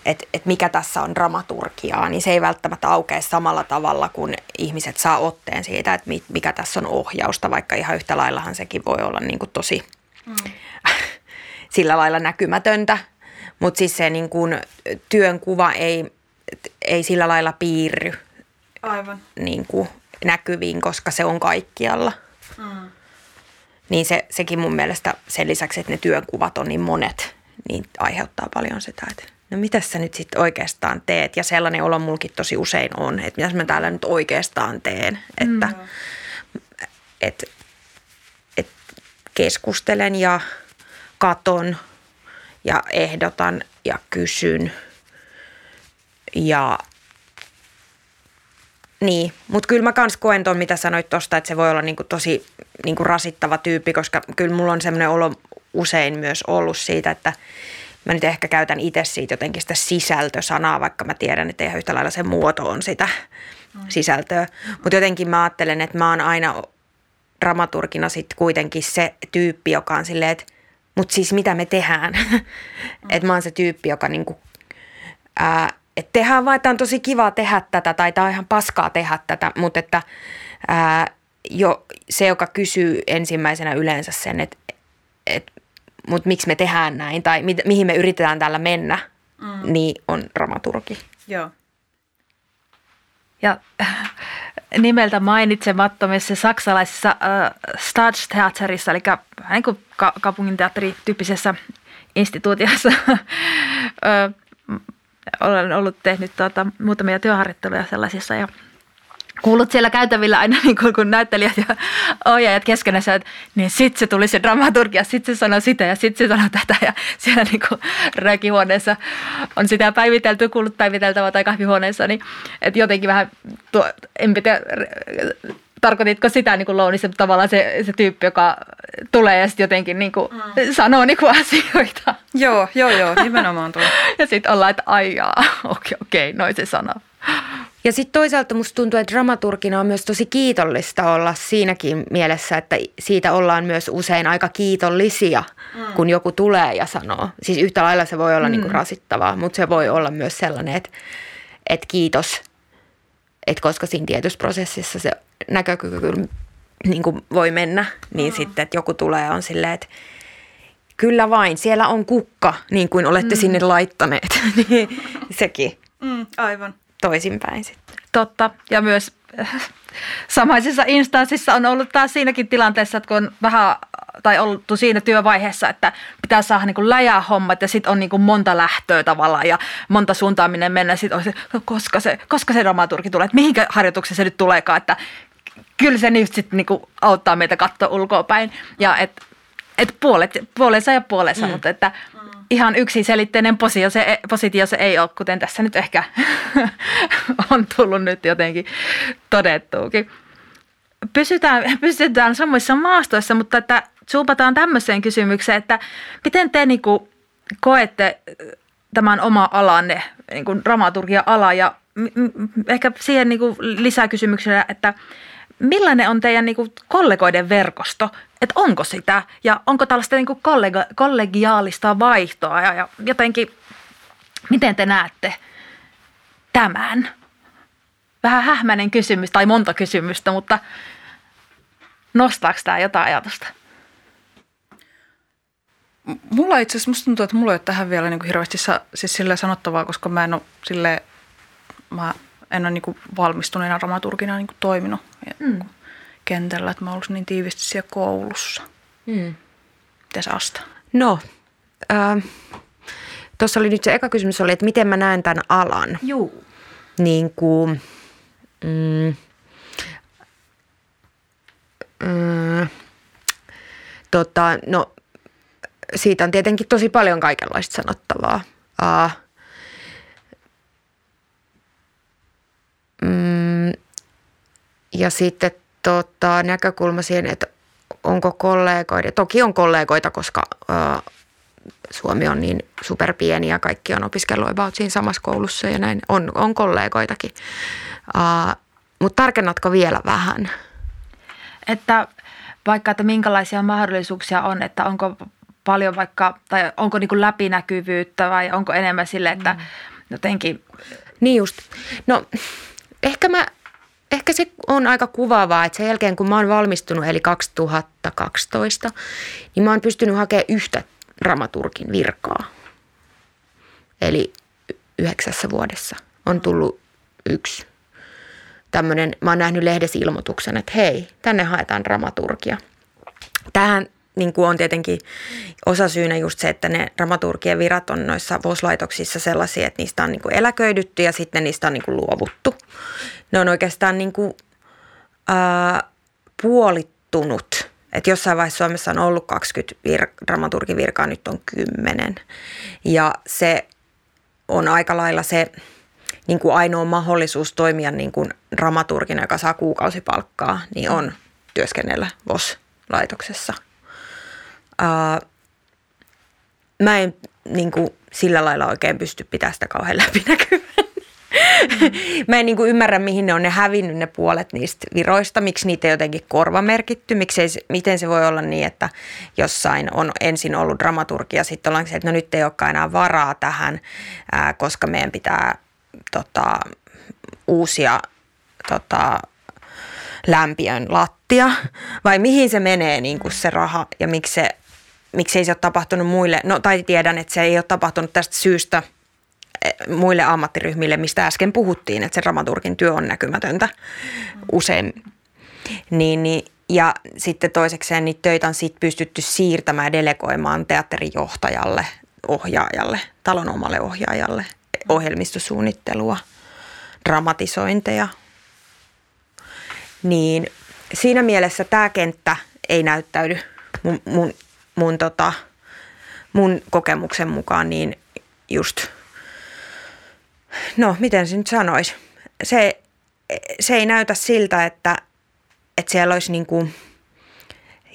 että et mikä tässä on dramaturgiaa, niin se ei välttämättä aukea samalla tavalla, kun ihmiset saa otteen siitä, että mikä tässä on ohjausta, vaikka ihan yhtä laillahan sekin voi olla niin kuin tosi mm. [laughs] sillä lailla näkymätöntä. Mutta siis se niin kuin, työn kuva ei, ei sillä lailla piirry Aivan. Niin kuin, näkyviin, koska se on kaikkialla. Mm. Niin se, sekin mun mielestä sen lisäksi, että ne työnkuvat on niin monet, niin aiheuttaa paljon sitä, että no mitä sä nyt sitten oikeastaan teet? Ja sellainen olo mulkin tosi usein on, että mitä mä täällä nyt oikeastaan teen. Että mm. et, et keskustelen ja katon ja ehdotan ja kysyn. Ja niin, mutta kyllä mä kans koen ton, mitä sanoit tosta, että se voi olla niinku tosi niinku rasittava tyyppi, koska kyllä mulla on semmoinen olo usein myös ollut siitä, että mä nyt ehkä käytän itse siitä jotenkin sitä sisältösanaa, vaikka mä tiedän, että ihan yhtä lailla se muoto on sitä sisältöä. Mutta jotenkin mä ajattelen, että mä oon aina dramaturgina sitten kuitenkin se tyyppi, joka on silleen, että mutta siis mitä me tehdään? Mm. että mä oon se tyyppi, joka niinku, ää, että tehdään vaan, että on tosi kiva tehdä tätä tai tämä on ihan paskaa tehdä tätä, mutta että ää, jo se, joka kysyy ensimmäisenä yleensä sen, että, että mutta miksi me tehdään näin tai mi- mihin me yritetään täällä mennä, mm. niin on dramaturgi. Joo. Ja nimeltä mainitsemattomissa saksalaisessa äh, Staatstheaterissa, eli niin kuin ka- kaupunginteatterityyppisessä instituutiossa, [laughs] olen ollut tehnyt tuota, muutamia työharjoitteluja sellaisissa ja kuulut siellä käytävillä aina [laughs] niin kuin, kun näyttelijät ja ohjaajat keskenään, että niin sitten se tuli se dramaturgia, sitten se sanoi sitä ja sitten se sanoi tätä ja [laughs] siellä niin kuin on sitä päivitelty, kuullut päiviteltävää tai kahvihuoneessa, niin että jotenkin vähän, tuo, en tiedä, tarkoititko sitä niin kuin Lounissa, tavallaan se, se tyyppi, joka tulee ja sitten jotenkin niin kuin mm. sanoo niin kuin [laughs] asioita. Joo, joo, joo, nimenomaan tuo. ja sitten ollaan, että aijaa, okei, okei, noin se sanoo. Ja sitten toisaalta musta tuntuu, että dramaturgina on myös tosi kiitollista olla siinäkin mielessä, että siitä ollaan myös usein aika kiitollisia, mm. kun joku tulee ja sanoo. Siis yhtä lailla se voi olla mm. niinku rasittavaa, mutta se voi olla myös sellainen, että, että kiitos, että koska siinä tietyssä prosessissa se näkökyky kyllä niin kuin voi mennä, niin mm. sitten, että joku tulee on silleen, että kyllä vain, siellä on kukka, niin kuin olette mm. sinne laittaneet. [laughs] niin sekin. Mm, aivan toisinpäin sitten. Totta, ja myös äh, samaisessa instanssissa on ollut taas siinäkin tilanteessa, että kun on vähän tai ollut siinä työvaiheessa, että pitää saada niin läjää hommat ja sitten on niin kuin monta lähtöä tavallaan ja monta suuntaan minne mennä. Sitten on se, koska se, koska se dramaturgi tulee, että mihinkä harjoitukseen se nyt tuleekaan, että kyllä se nyt sitten niin auttaa meitä katsoa ulkoa päin. Ja että et puolet, puolensa ja puolensa, mm. mutta että ihan yksiselitteinen positio se, positio se ei ole, kuten tässä nyt ehkä [laughs] on tullut nyt jotenkin todettuukin. Pysytään, pysytään samoissa maastoissa, mutta että suupataan tämmöiseen kysymykseen, että miten te niin kuin koette tämän oma alanne, niin kuin dramaturgia-ala ja ehkä siihen niin kuin lisäkysymyksellä, että millainen on teidän niin kuin kollegoiden verkosto? Että onko sitä ja onko tällaista niin kuin kollega, kollegiaalista vaihtoa ja, ja jotenkin, miten te näette tämän? Vähän hähmäinen kysymys tai monta kysymystä, mutta nostaako tämä jotain ajatusta? Mulla itse asiassa, musta tuntuu, että mulla ei ole tähän vielä niin kuin hirveästi sa, siis sille sanottavaa, koska mä en ole sille, mä en ole niin kuin valmistuneena dramaturgina niin kuin toiminut mm. kentällä, että mä ollut niin tiivisti siellä koulussa. Mm. Mitäs Asta? No, äh, tuossa oli nyt se eka kysymys oli, että miten mä näen tämän alan. Juu. Niin kuin, mm, mm, tota, no, siitä on tietenkin tosi paljon kaikenlaista sanottavaa. Uh, mm, ja sitten tota, näkökulma siihen, että onko kollegoita, toki on kollegoita, koska uh, Suomi on niin superpieni ja kaikki on opiskellut about siinä samassa koulussa ja näin. On, on kollegoitakin. Uh, Mutta tarkennatko vielä vähän? Että vaikka, että minkälaisia mahdollisuuksia on, että onko paljon vaikka, tai onko niin läpinäkyvyyttä vai onko enemmän sille, että mm. jotenkin... Niin just. No ehkä mä ehkä se on aika kuvaavaa, että sen jälkeen kun mä oon valmistunut, eli 2012, niin mä oon pystynyt hakemaan yhtä dramaturgin virkaa. Eli yhdeksässä vuodessa on tullut yksi tämmöinen, mä oon nähnyt lehdessä ilmoituksen, että hei, tänne haetaan dramaturgia. Tähän niin kuin on tietenkin osa syynä just se, että ne dramaturgien virat on noissa VOS-laitoksissa sellaisia, että niistä on niin kuin eläköidytty ja sitten niistä on niin kuin luovuttu. Ne on oikeastaan niin kuin, ää, puolittunut. Että jossain vaiheessa Suomessa on ollut 20 vir- dramaturgivirkaa, nyt on 10. Ja se on aika lailla se niin kuin ainoa mahdollisuus toimia niin kuin dramaturgina, joka saa kuukausipalkkaa, niin on työskennellä VOS-laitoksessa – Uh, mä en niin kuin, sillä lailla oikein pysty pitämään sitä kauhean läpinäkyvän. Mm. [laughs] mä en niin kuin, ymmärrä, mihin ne on ne hävinnyt ne puolet niistä viroista, miksi niitä jotenkin korvamerkitty, miksei, miten se voi olla niin, että jossain on ensin ollut dramaturgia, sitten ollaan se, että no nyt ei olekaan enää varaa tähän, ää, koska meidän pitää tota, uusia tota, lämpiön lattia, vai mihin se menee niin kuin se raha ja miksi se miksi ei se ole tapahtunut muille, no tai tiedän, että se ei ole tapahtunut tästä syystä eh, muille ammattiryhmille, mistä äsken puhuttiin, että se dramaturgin työ on näkymätöntä usein. Niin, niin, ja sitten toisekseen niitä töitä on sit pystytty siirtämään ja delegoimaan teatterijohtajalle, ohjaajalle, talon omalle ohjaajalle, ohjelmistosuunnittelua, dramatisointeja. Niin siinä mielessä tämä kenttä ei näyttäydy mun, mun mun, tota, mun kokemuksen mukaan niin just, no miten se nyt sanoisi, se, se ei näytä siltä, että, että siellä olisi niin kuin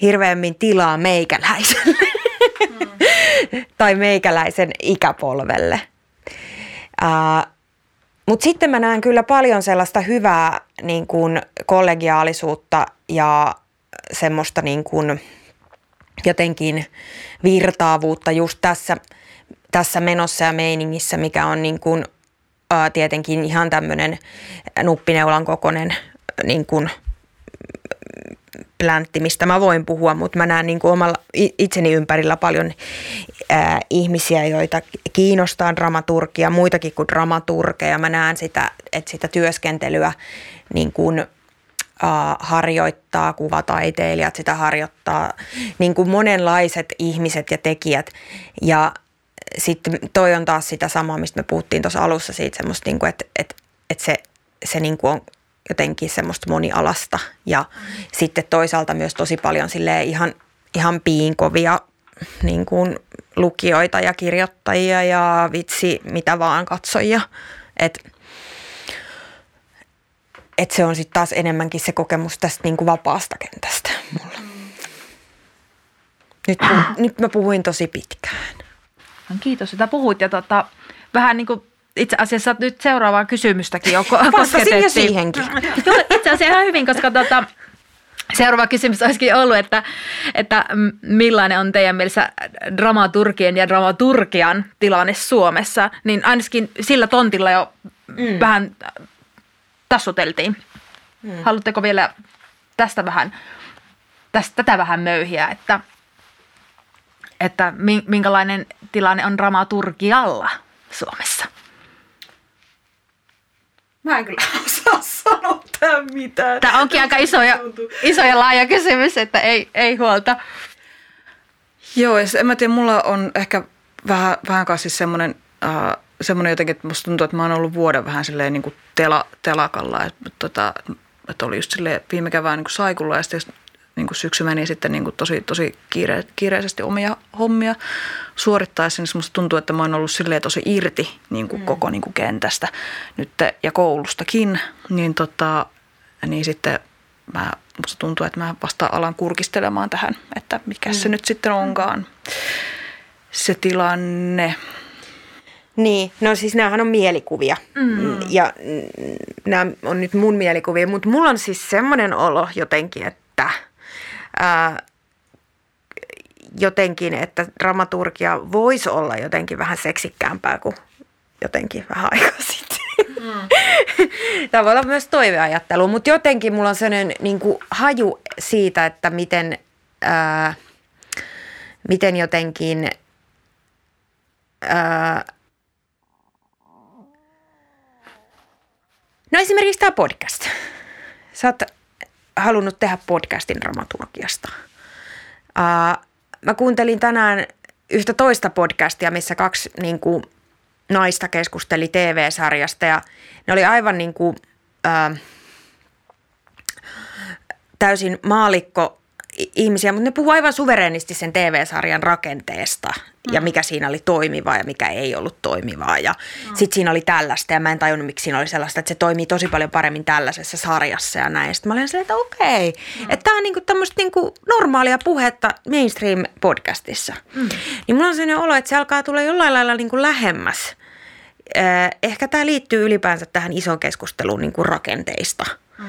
hirveämmin tilaa meikäläiselle mm. [laughs] tai meikäläisen ikäpolvelle. Uh, Mutta sitten mä näen kyllä paljon sellaista hyvää niin kuin kollegiaalisuutta ja semmoista niin kuin – jotenkin virtaavuutta just tässä, tässä menossa ja meiningissä, mikä on niin kuin, ää, tietenkin ihan tämmöinen nuppineulan kokoinen niin kuin, pläntti, mistä mä voin puhua, mutta mä näen niin kuin omalla itseni ympärillä paljon ää, ihmisiä, joita kiinnostaa dramaturgia, muitakin kuin dramaturgeja. Mä näen sitä, että sitä työskentelyä niin kuin – harjoittaa kuvataiteilijat, sitä harjoittaa niin kuin monenlaiset ihmiset ja tekijät. Ja sitten toi on taas sitä samaa, mistä me puhuttiin tuossa alussa siitä semmoista, niin kuin, että, että, että se, se niin kuin on jotenkin semmoista monialasta. Ja mm. sitten toisaalta myös tosi paljon sille ihan, ihan piinkovia niin kuin lukijoita ja kirjoittajia ja vitsi mitä vaan katsojia. Että että se on sitten taas enemmänkin se kokemus tästä niin kuin vapaasta kentästä mulla. Nyt, puh- [clears throat] nyt mä puhuin tosi pitkään. No, kiitos, että puhuit ja tota, vähän niin kuin itse asiassa nyt seuraavaa kysymystäkin jo kosketettiin. jo siihenkin. [laughs] Joo, itse asiassa ihan hyvin, koska tota, seuraava kysymys olisikin ollut, että, että millainen on teidän mielessä dramaturgien ja dramaturgian tilanne Suomessa, niin ainakin sillä tontilla jo mm. vähän tassuteltiin. Hmm. Haluatteko vielä tästä vähän, tästä, tätä vähän möyhiä, että, että minkälainen tilanne on dramaturgialla Suomessa? Mä en kyllä [laughs] osaa sanoa tähän mitään. Tämä onkin aika iso ja, iso ja laaja kysymys, että ei, ei huolta. Joo, en mä tiedä, mulla on ehkä vähän, vähän siis semmoinen äh, semmoinen jotenkin, että musta tuntuu, että mä oon ollut vuoden vähän silleen niin kuin tela, telakalla. Että, tota, että oli just silleen viime kevään niin kuin saikulla ja sitten niin kuin syksy meni sitten niin kuin tosi, tosi kiire, kiireisesti omia hommia suorittaessa, niin musta tuntuu, että mä oon ollut silleen tosi irti niin kuin mm. koko niin kuin kentästä nyt ja koulustakin, niin, tota, niin sitten mä, musta tuntuu, että mä vasta alan kurkistelemaan tähän, että mikä mm. se nyt sitten onkaan se tilanne. Niin, no siis näähän on mielikuvia mm. ja nämä on nyt mun mielikuvia, mutta mulla on siis semmoinen olo jotenkin, että ää, jotenkin, että dramaturgia voisi olla jotenkin vähän seksikkäämpää kuin jotenkin vähän aikaa sitten. Mm. [laughs] Tämä voi olla myös toiveajattelu, mutta jotenkin mulla on sellainen niin kuin haju siitä, että miten, ää, miten jotenkin ää, No esimerkiksi tämä podcast. Sä oot halunnut tehdä podcastin dramaturgiasta. Uh, mä kuuntelin tänään yhtä toista podcastia, missä kaksi niin kuin, naista keskusteli TV-sarjasta ja ne oli aivan niin kuin, uh, täysin maalikko ihmisiä, mutta ne puhuu aivan suverenisti sen TV-sarjan rakenteesta mm. ja mikä siinä oli toimivaa ja mikä ei ollut toimivaa. Ja mm. sitten siinä oli tällaista ja mä en tajunnut, miksi siinä oli sellaista, että se toimii tosi paljon paremmin tällaisessa sarjassa ja näin. Sitten mä olin silleen, että okei, mm. että tämä on niinku tämmöistä niinku normaalia puhetta mainstream-podcastissa. Mm. Niin mulla on sellainen olo, että se alkaa tulla jollain lailla niinku lähemmäs. Ehkä tämä liittyy ylipäänsä tähän isoon keskusteluun niinku rakenteista. Mm.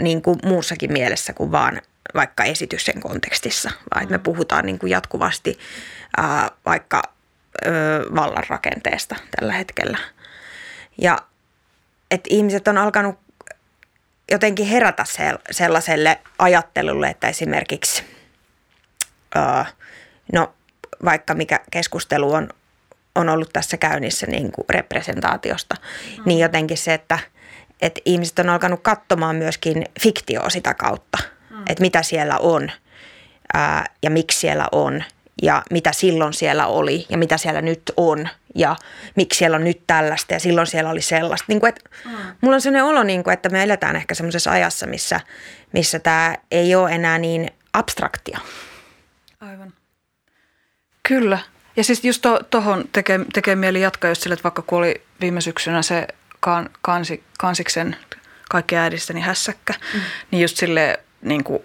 Niin kuin muussakin mielessä kuin vaan vaikka esityksen kontekstissa, vaan että me mm. puhutaan niin kuin jatkuvasti ää, vaikka ö, vallan rakenteesta tällä hetkellä. Ja että ihmiset on alkanut jotenkin herätä sellaiselle ajattelulle, että esimerkiksi ää, no vaikka mikä keskustelu on, on ollut tässä käynnissä niin kuin representaatiosta, mm. niin jotenkin se, että, että ihmiset on alkanut katsomaan myöskin fiktioa sitä kautta – mm. että mitä siellä on ää, ja miksi siellä on ja mitä silloin siellä oli ja mitä siellä nyt on ja miksi siellä on nyt tällaista ja silloin siellä oli sellaista. Niin kuin, että mm. Mulla on sellainen olo, niin kuin, että me eletään ehkä semmoisessa ajassa, missä, missä tämä ei ole enää niin abstraktia. Aivan. Kyllä. Ja siis just tuohon to, tekee, tekee mieli jatkaa just sille, että vaikka kun oli viime syksynä se kan, kansi, kansiksen kaikki äidistäni hässäkkä, mm. niin just sille niin kuin,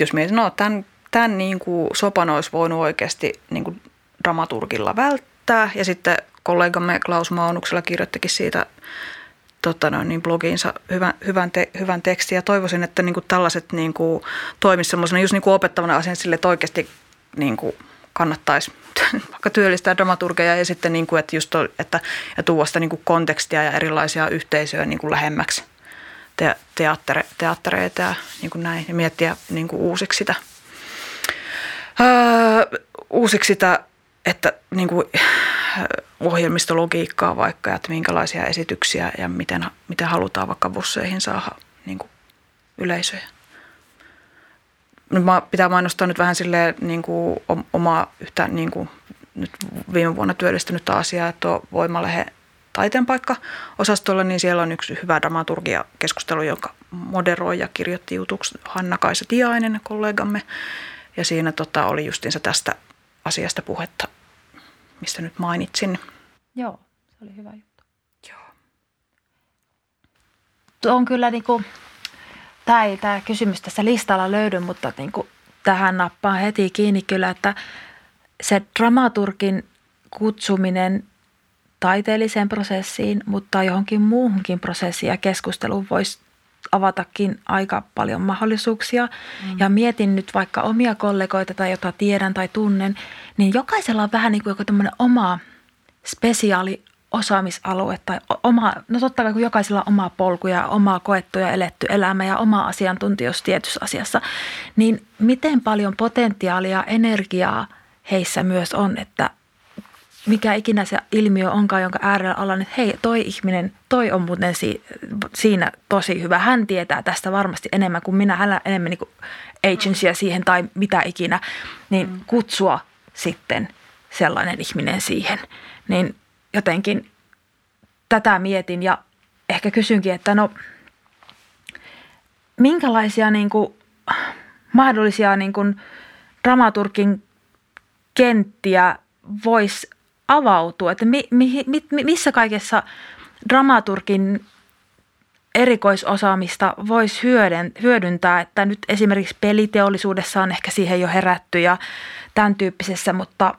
jos mietin, no tämän, tämän niin kuin sopan olisi voinut oikeasti niin kuin dramaturgilla välttää. Ja sitten kollegamme Klaus Maunuksella kirjoittikin siitä tota noin, niin blogiinsa hyvän, hyvän, te, hyvän tekstin. Ja toivoisin, että niin kuin tällaiset niin kuin, toimisi semmoisena just niin kuin opettavana asian sille, että oikeasti niin kuin, kannattaisi [laughs] vaikka työllistää dramaturgeja ja sitten niin kuin, että just että, ja tuoda sitä niin kuin kontekstia ja erilaisia yhteisöjä niin kuin lähemmäksi – te, teattere, teattereita ja niin kuin näin, ja miettiä niin kuin uusiksi sitä, öö, uusiksi sitä, että niin kuin, ohjelmistologiikkaa vaikka, että minkälaisia esityksiä ja miten, miten halutaan vaikka busseihin saada niin kuin yleisöjä. Nyt mä pitää mainostaa nyt vähän silleen niin kuin omaa yhtä niin kuin nyt viime vuonna työllistynyt asiaa, että tuo Voimalehe taiteen paikka-osastolla, niin siellä on yksi hyvä dramaturgia-keskustelu, jonka moderoi ja kirjoitti jutuksi Hanna-Kaisa Tiainen, kollegamme. Ja siinä tota, oli justiinsa tästä asiasta puhetta, mistä nyt mainitsin. Joo, se oli hyvä juttu. Joo. Tuo on kyllä niin kuin, tämä ei tämä kysymys tässä listalla löydy, mutta niin kuin, tähän nappaa heti kiinni kyllä, että se dramaturgin kutsuminen taiteelliseen prosessiin, mutta johonkin muuhunkin prosessiin ja keskusteluun voisi avatakin aika paljon mahdollisuuksia. Mm. Ja mietin nyt vaikka omia kollegoita tai jota tiedän tai tunnen, niin jokaisella on vähän niin kuin joku tämmöinen oma spesiaali osaamisalue tai oma, no totta kai kun jokaisella on oma polku ja omaa koettu ja eletty elämä ja oma asiantuntijuus tietyssä asiassa, niin miten paljon potentiaalia, energiaa heissä myös on, että mikä ikinä se ilmiö onkaan, jonka äärellä ollaan, että hei, toi ihminen, toi on muuten si- siinä tosi hyvä. Hän tietää tästä varmasti enemmän kuin minä, hänellä enemmän niin agencya siihen tai mitä ikinä, niin mm. kutsua sitten sellainen ihminen siihen. Niin jotenkin tätä mietin ja ehkä kysynkin, että no minkälaisia niin kuin, mahdollisia niin kuin, dramaturgin kenttiä voisi avautua, että mi, mi, mi, missä kaikessa dramaturgin erikoisosaamista voisi hyödyntää, että nyt esimerkiksi peliteollisuudessa on ehkä siihen jo herätty ja tämän tyyppisessä, mutta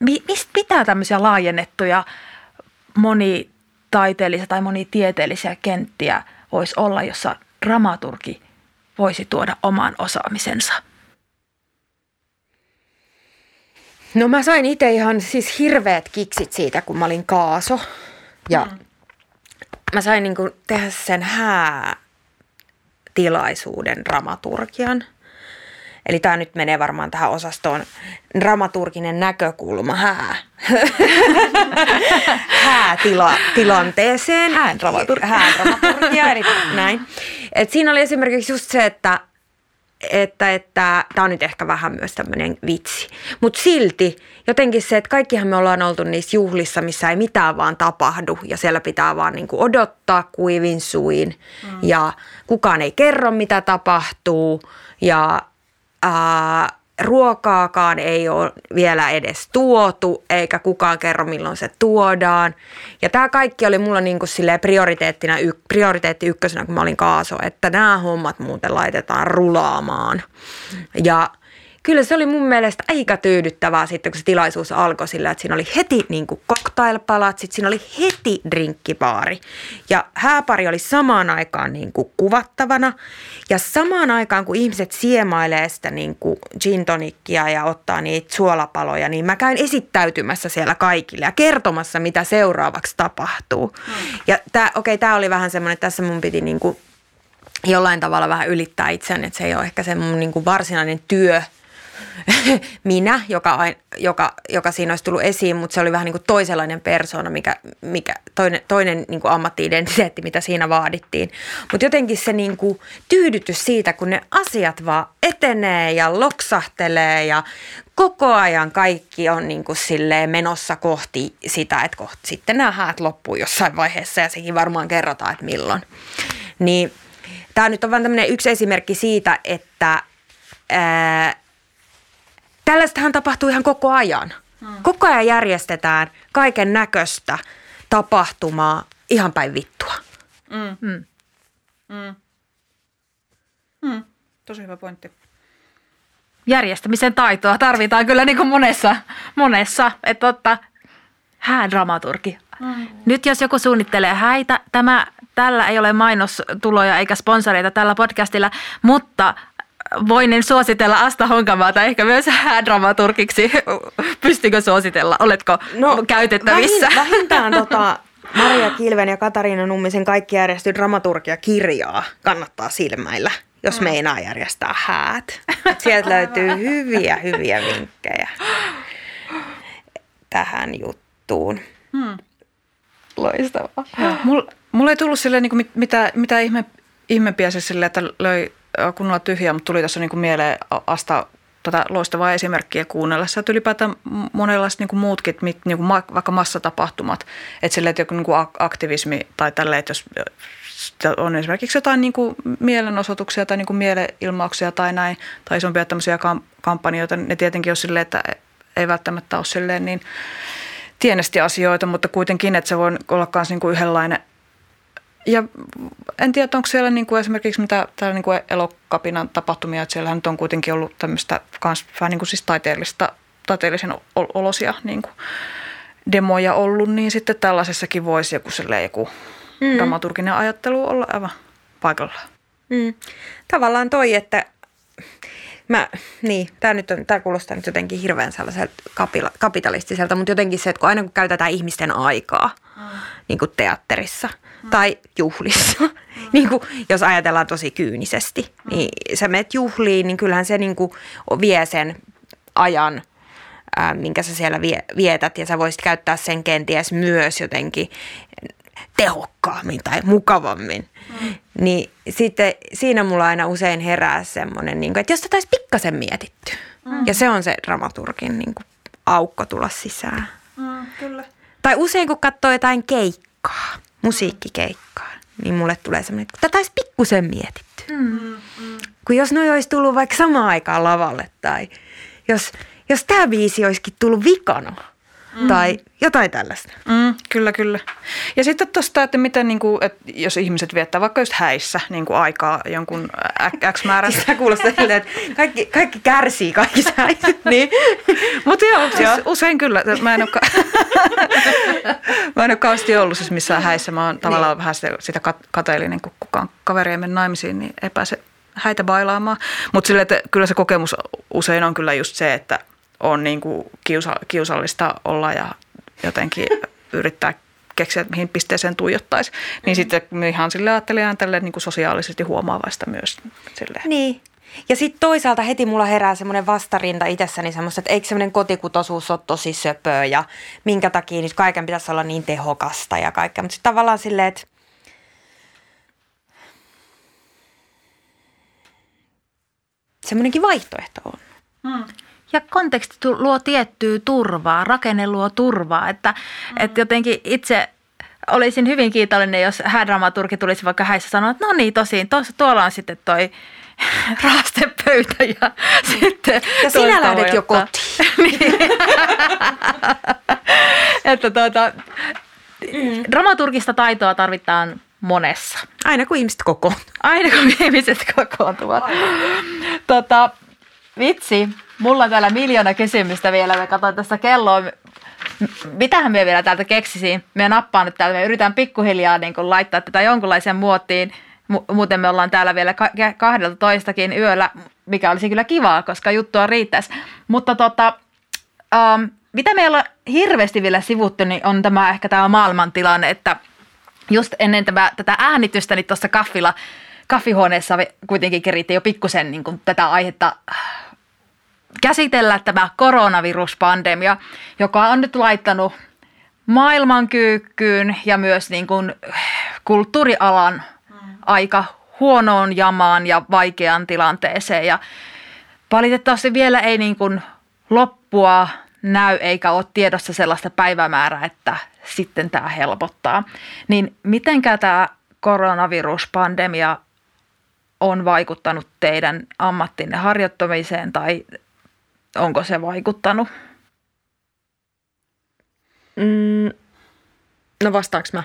mi, mistä, mitä tämmöisiä laajennettuja monitaiteellisia tai monitieteellisiä kenttiä voisi olla, jossa dramaturgi voisi tuoda oman osaamisensa? No mä sain itse ihan siis hirveät kiksit siitä, kun mä olin kaaso. Ja mm. mä sain niin tehdä sen häätilaisuuden dramaturgian. Eli tämä nyt menee varmaan tähän osastoon dramaturginen näkökulma hää. [laughs] Häätilanteeseen. Hään dramaturgia. Hään dramaturgia, eli näin. Et siinä oli esimerkiksi just se, että että, että tämä on nyt ehkä vähän myös tämmöinen vitsi. Mutta silti jotenkin se, että kaikkihan me ollaan oltu niissä juhlissa, missä ei mitään vaan tapahdu ja siellä pitää vaan niinku odottaa kuivin suin mm. ja kukaan ei kerro mitä tapahtuu ja ruokaakaan ei ole vielä edes tuotu, eikä kukaan kerro milloin se tuodaan. Ja tämä kaikki oli mulla niin kuin prioriteettina, prioriteetti ykkösenä, kun mä olin kaaso, että nämä hommat muuten laitetaan rulaamaan. Ja kyllä se oli mun mielestä aika tyydyttävää sitten, kun se tilaisuus alkoi sillä, että siinä oli heti niin kuin cocktailpalat, sitten siinä oli heti drinkkipaari. Ja hääpari oli samaan aikaan niin kuin kuvattavana. Ja samaan aikaan, kun ihmiset siemailee sitä niin kuin gin tonikkia ja ottaa niitä suolapaloja, niin mä käyn esittäytymässä siellä kaikille ja kertomassa, mitä seuraavaksi tapahtuu. Hmm. Ja tämä, okei, okay, tämä oli vähän semmoinen, että tässä mun piti niin kuin jollain tavalla vähän ylittää itseäni, että se ei ole ehkä se mun niin kuin varsinainen työ – [laughs] minä, joka, joka, joka siinä olisi tullut esiin, mutta se oli vähän niin kuin toisenlainen persona, mikä, mikä toinen, toinen niin kuin ammatti-identiteetti, mitä siinä vaadittiin. Mutta jotenkin se niin kuin tyydytys siitä, kun ne asiat vaan etenee ja loksahtelee ja koko ajan kaikki on niin kuin silleen menossa kohti sitä, että kohti sitten nämä häät loppuu jossain vaiheessa ja sekin varmaan kerrotaan, että milloin. Niin tämä nyt on vain tämmöinen yksi esimerkki siitä, että ää, Tällaistähän tapahtuu ihan koko ajan. Hmm. Koko ajan järjestetään kaiken näköistä tapahtumaa ihan päin vittua. Mm. Mm. Mm. Mm. Tosi hyvä pointti. Järjestämisen taitoa tarvitaan kyllä niin kuin monessa, monessa. Että totta, häädramaturgi. Mm. Nyt jos joku suunnittelee häitä, tämä, tällä ei ole mainostuloja eikä sponsoreita tällä podcastilla, mutta voinen suositella Asta Honkamaata ehkä myös [laughs] häädramaturgiksi. Pystykö suositella? Oletko no, käytettävissä? Vähin, vähintään [laughs] tota, Maria Kilven ja Katariina Nummisen kaikki järjesty dramaturgia-kirjaa kannattaa silmäillä, jos mm. meinaa järjestää häät. sieltä löytyy hyviä, hyviä vinkkejä tähän juttuun. Hmm. Loistavaa. [gasps] Mulla mul ei tullut silleen, niin kuin mitä, mitä ihme, ihmeempiä se silleen, että löi kunnolla tyhjää, mutta tuli tässä niin kuin mieleen Asta tätä loistavaa esimerkkiä kuunnellessa, että ylipäätään monenlaiset niin kuin muutkin, niin kuin vaikka massatapahtumat, että silleen, että joku niin kuin aktivismi tai tälleen, että jos on esimerkiksi jotain niin kuin mielenosoituksia tai niin kuin mieleilmauksia tai näin, tai isompia tämmöisiä kampanjoita, ne tietenkin on silleen, että ei välttämättä ole silleen niin tienesti asioita, mutta kuitenkin, että se voi olla myös niin kuin yhdenlainen – ja en tiedä, onko siellä niin kuin esimerkiksi mitä täällä niin kuin elokapinan tapahtumia, että siellähän nyt on kuitenkin ollut tämmöistä kans vähän niin kuin siis taiteellista, taiteellisen olosia niin kuin demoja ollut, niin sitten tällaisessakin voisi joku, joku mm. dramaturginen ajattelu olla aivan paikallaan. Mm. Tavallaan toi, että Mä, niin, tämä nyt on, tämä kuulostaa nyt jotenkin hirveän sellaiselta kapila, kapitalistiselta, mutta jotenkin se, että kun aina kun käytetään ihmisten aikaa, mm. niin kuin teatterissa mm. tai juhlissa, [laughs] mm. niin kuin, jos ajatellaan tosi kyynisesti, mm. niin sä menet juhliin, niin kyllähän se niin kuin vie sen ajan, ää, minkä sä siellä vie, vietät, ja sä voisit käyttää sen kenties myös jotenkin tehokkaammin tai mukavammin. Mm. Niin sitten siinä mulla aina usein herää semmoinen, niin kuin, että jos tätä olisi pikkasen mietitty. Mm. Ja se on se dramaturgin niin kuin, aukko tulla sisään. Mm, kyllä. Tai usein kun katsoo jotain keikkaa, keikkaa, musiikkikeikkaa, niin mulle tulee semmoinen, että tätä olisi pikkusen mietitty. Mm. Kun jos noi olisi tullut vaikka samaan aikaan lavalle tai jos, jos tämä biisi olisikin tullut vikana – mm. tai jotain tällaista. Mm, kyllä, kyllä. Ja sitten tuosta, että miten, niin kuin, että jos ihmiset viettää vaikka just häissä niin kuin aikaa jonkun X määrän. Sitä [laughs] kuulostaa silleen, että kaikki, kaikki kärsii kaikissa häissä. [laughs] niin. Mutta joo, siis joo, usein kyllä. Mä en ole, [laughs] mä en ole kauheasti ollut siis missään häissä. Mä oon tavallaan niin. vähän sitä, sitä kateellinen, kun kukaan kaveri ei mene naimisiin, niin ei pääse häitä bailaamaan. Mutta kyllä se kokemus usein on kyllä just se, että – on niin kuin kiusa, kiusallista olla ja jotenkin [laughs] yrittää keksiä, että mihin pisteeseen tuijottaisi. Niin mm-hmm. sitten ihan sille ajattelen tälle niin kuin sosiaalisesti huomaavaista myös. Sille. Niin. Ja sitten toisaalta heti mulla herää semmoinen vastarinta itsessäni semmoista, että eikö semmoinen kotikutoisuus ole tosi söpöä ja minkä takia nyt kaiken pitäisi olla niin tehokasta ja kaikkea. Mutta sitten tavallaan silleen, että semmoinenkin vaihtoehto on. Hmm. Ja konteksti luo tiettyä turvaa, rakenne luo turvaa, että, mm. että jotenkin itse olisin hyvin kiitollinen, jos häädramaturgi tulisi vaikka häissä sanoa, että no niin tosiin, tuossa, tuolla on sitten toi [laughs] raastepöytä ja mm. [laughs] sitten... Ja sinä lähdet jo kotiin. [laughs] niin. että tuota, mm. dramaturgista taitoa tarvitaan monessa. Aina kun ihmiset kokoontuvat. Aina kun ihmiset kokoontuvat. Tota, vitsi, Mulla on täällä miljoona kysymystä vielä. Me katsoin tässä kelloa. Mitähän me vielä täältä keksisin? Me nappaan nyt täältä. Me yritän pikkuhiljaa niin kuin laittaa tätä jonkunlaiseen muottiin. Muuten me ollaan täällä vielä kahdelta toistakin yöllä, mikä olisi kyllä kivaa, koska juttua riittäisi. Mutta tota, um, mitä meillä on hirveästi vielä sivuttu, niin on tämä ehkä tämä maailmantilanne, että just ennen tämä, tätä äänitystä, niin tuossa kaffilla, kaffihuoneessa kuitenkin kerittiin jo pikkusen niin kuin tätä aihetta käsitellä tämä koronaviruspandemia, joka on nyt laittanut maailman kyykkyyn ja myös niin kuin kulttuurialan aika huonoon jamaan ja vaikeaan tilanteeseen. Ja valitettavasti vielä ei niin kuin loppua näy eikä ole tiedossa sellaista päivämäärää, että sitten tämä helpottaa. Niin mitenkä tämä koronaviruspandemia on vaikuttanut teidän ammattinne harjoittamiseen tai onko se vaikuttanut? Mm, no vastaanko mä?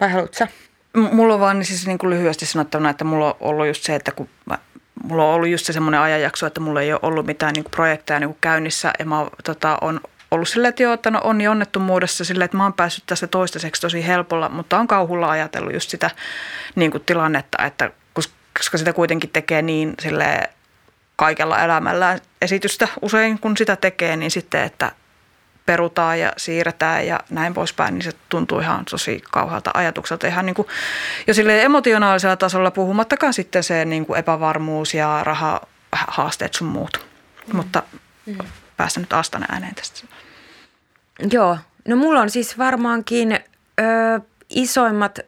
Vai haluatko sä? Mulla on vaan niin siis niin kuin lyhyesti sanottuna, että mulla on ollut just se, että kun mä, mulla on ollut just se semmoinen ajanjakso, että mulla ei ole ollut mitään niin kuin projekteja niin kuin käynnissä ja mä tota, on ollut silleen, että joo, että no on onnettomuudessa silleen, että mä oon päässyt tästä toistaiseksi tosi helpolla, mutta on kauhulla ajatellut just sitä niin kuin tilannetta, että koska sitä kuitenkin tekee niin silleen kaikella elämällä esitystä usein, kun sitä tekee, niin sitten, että perutaan ja siirretään ja näin poispäin, niin se tuntuu ihan tosi kauhealta ajatukselta. Ihan niin kuin jo sille emotionaalisella tasolla puhumattakaan sitten se niin kuin epävarmuus ja rahahaasteet sun muut. Mm. Mutta mm. päästä nyt Astana ääneen tästä. Joo, no mulla on siis varmaankin ö, isoimmat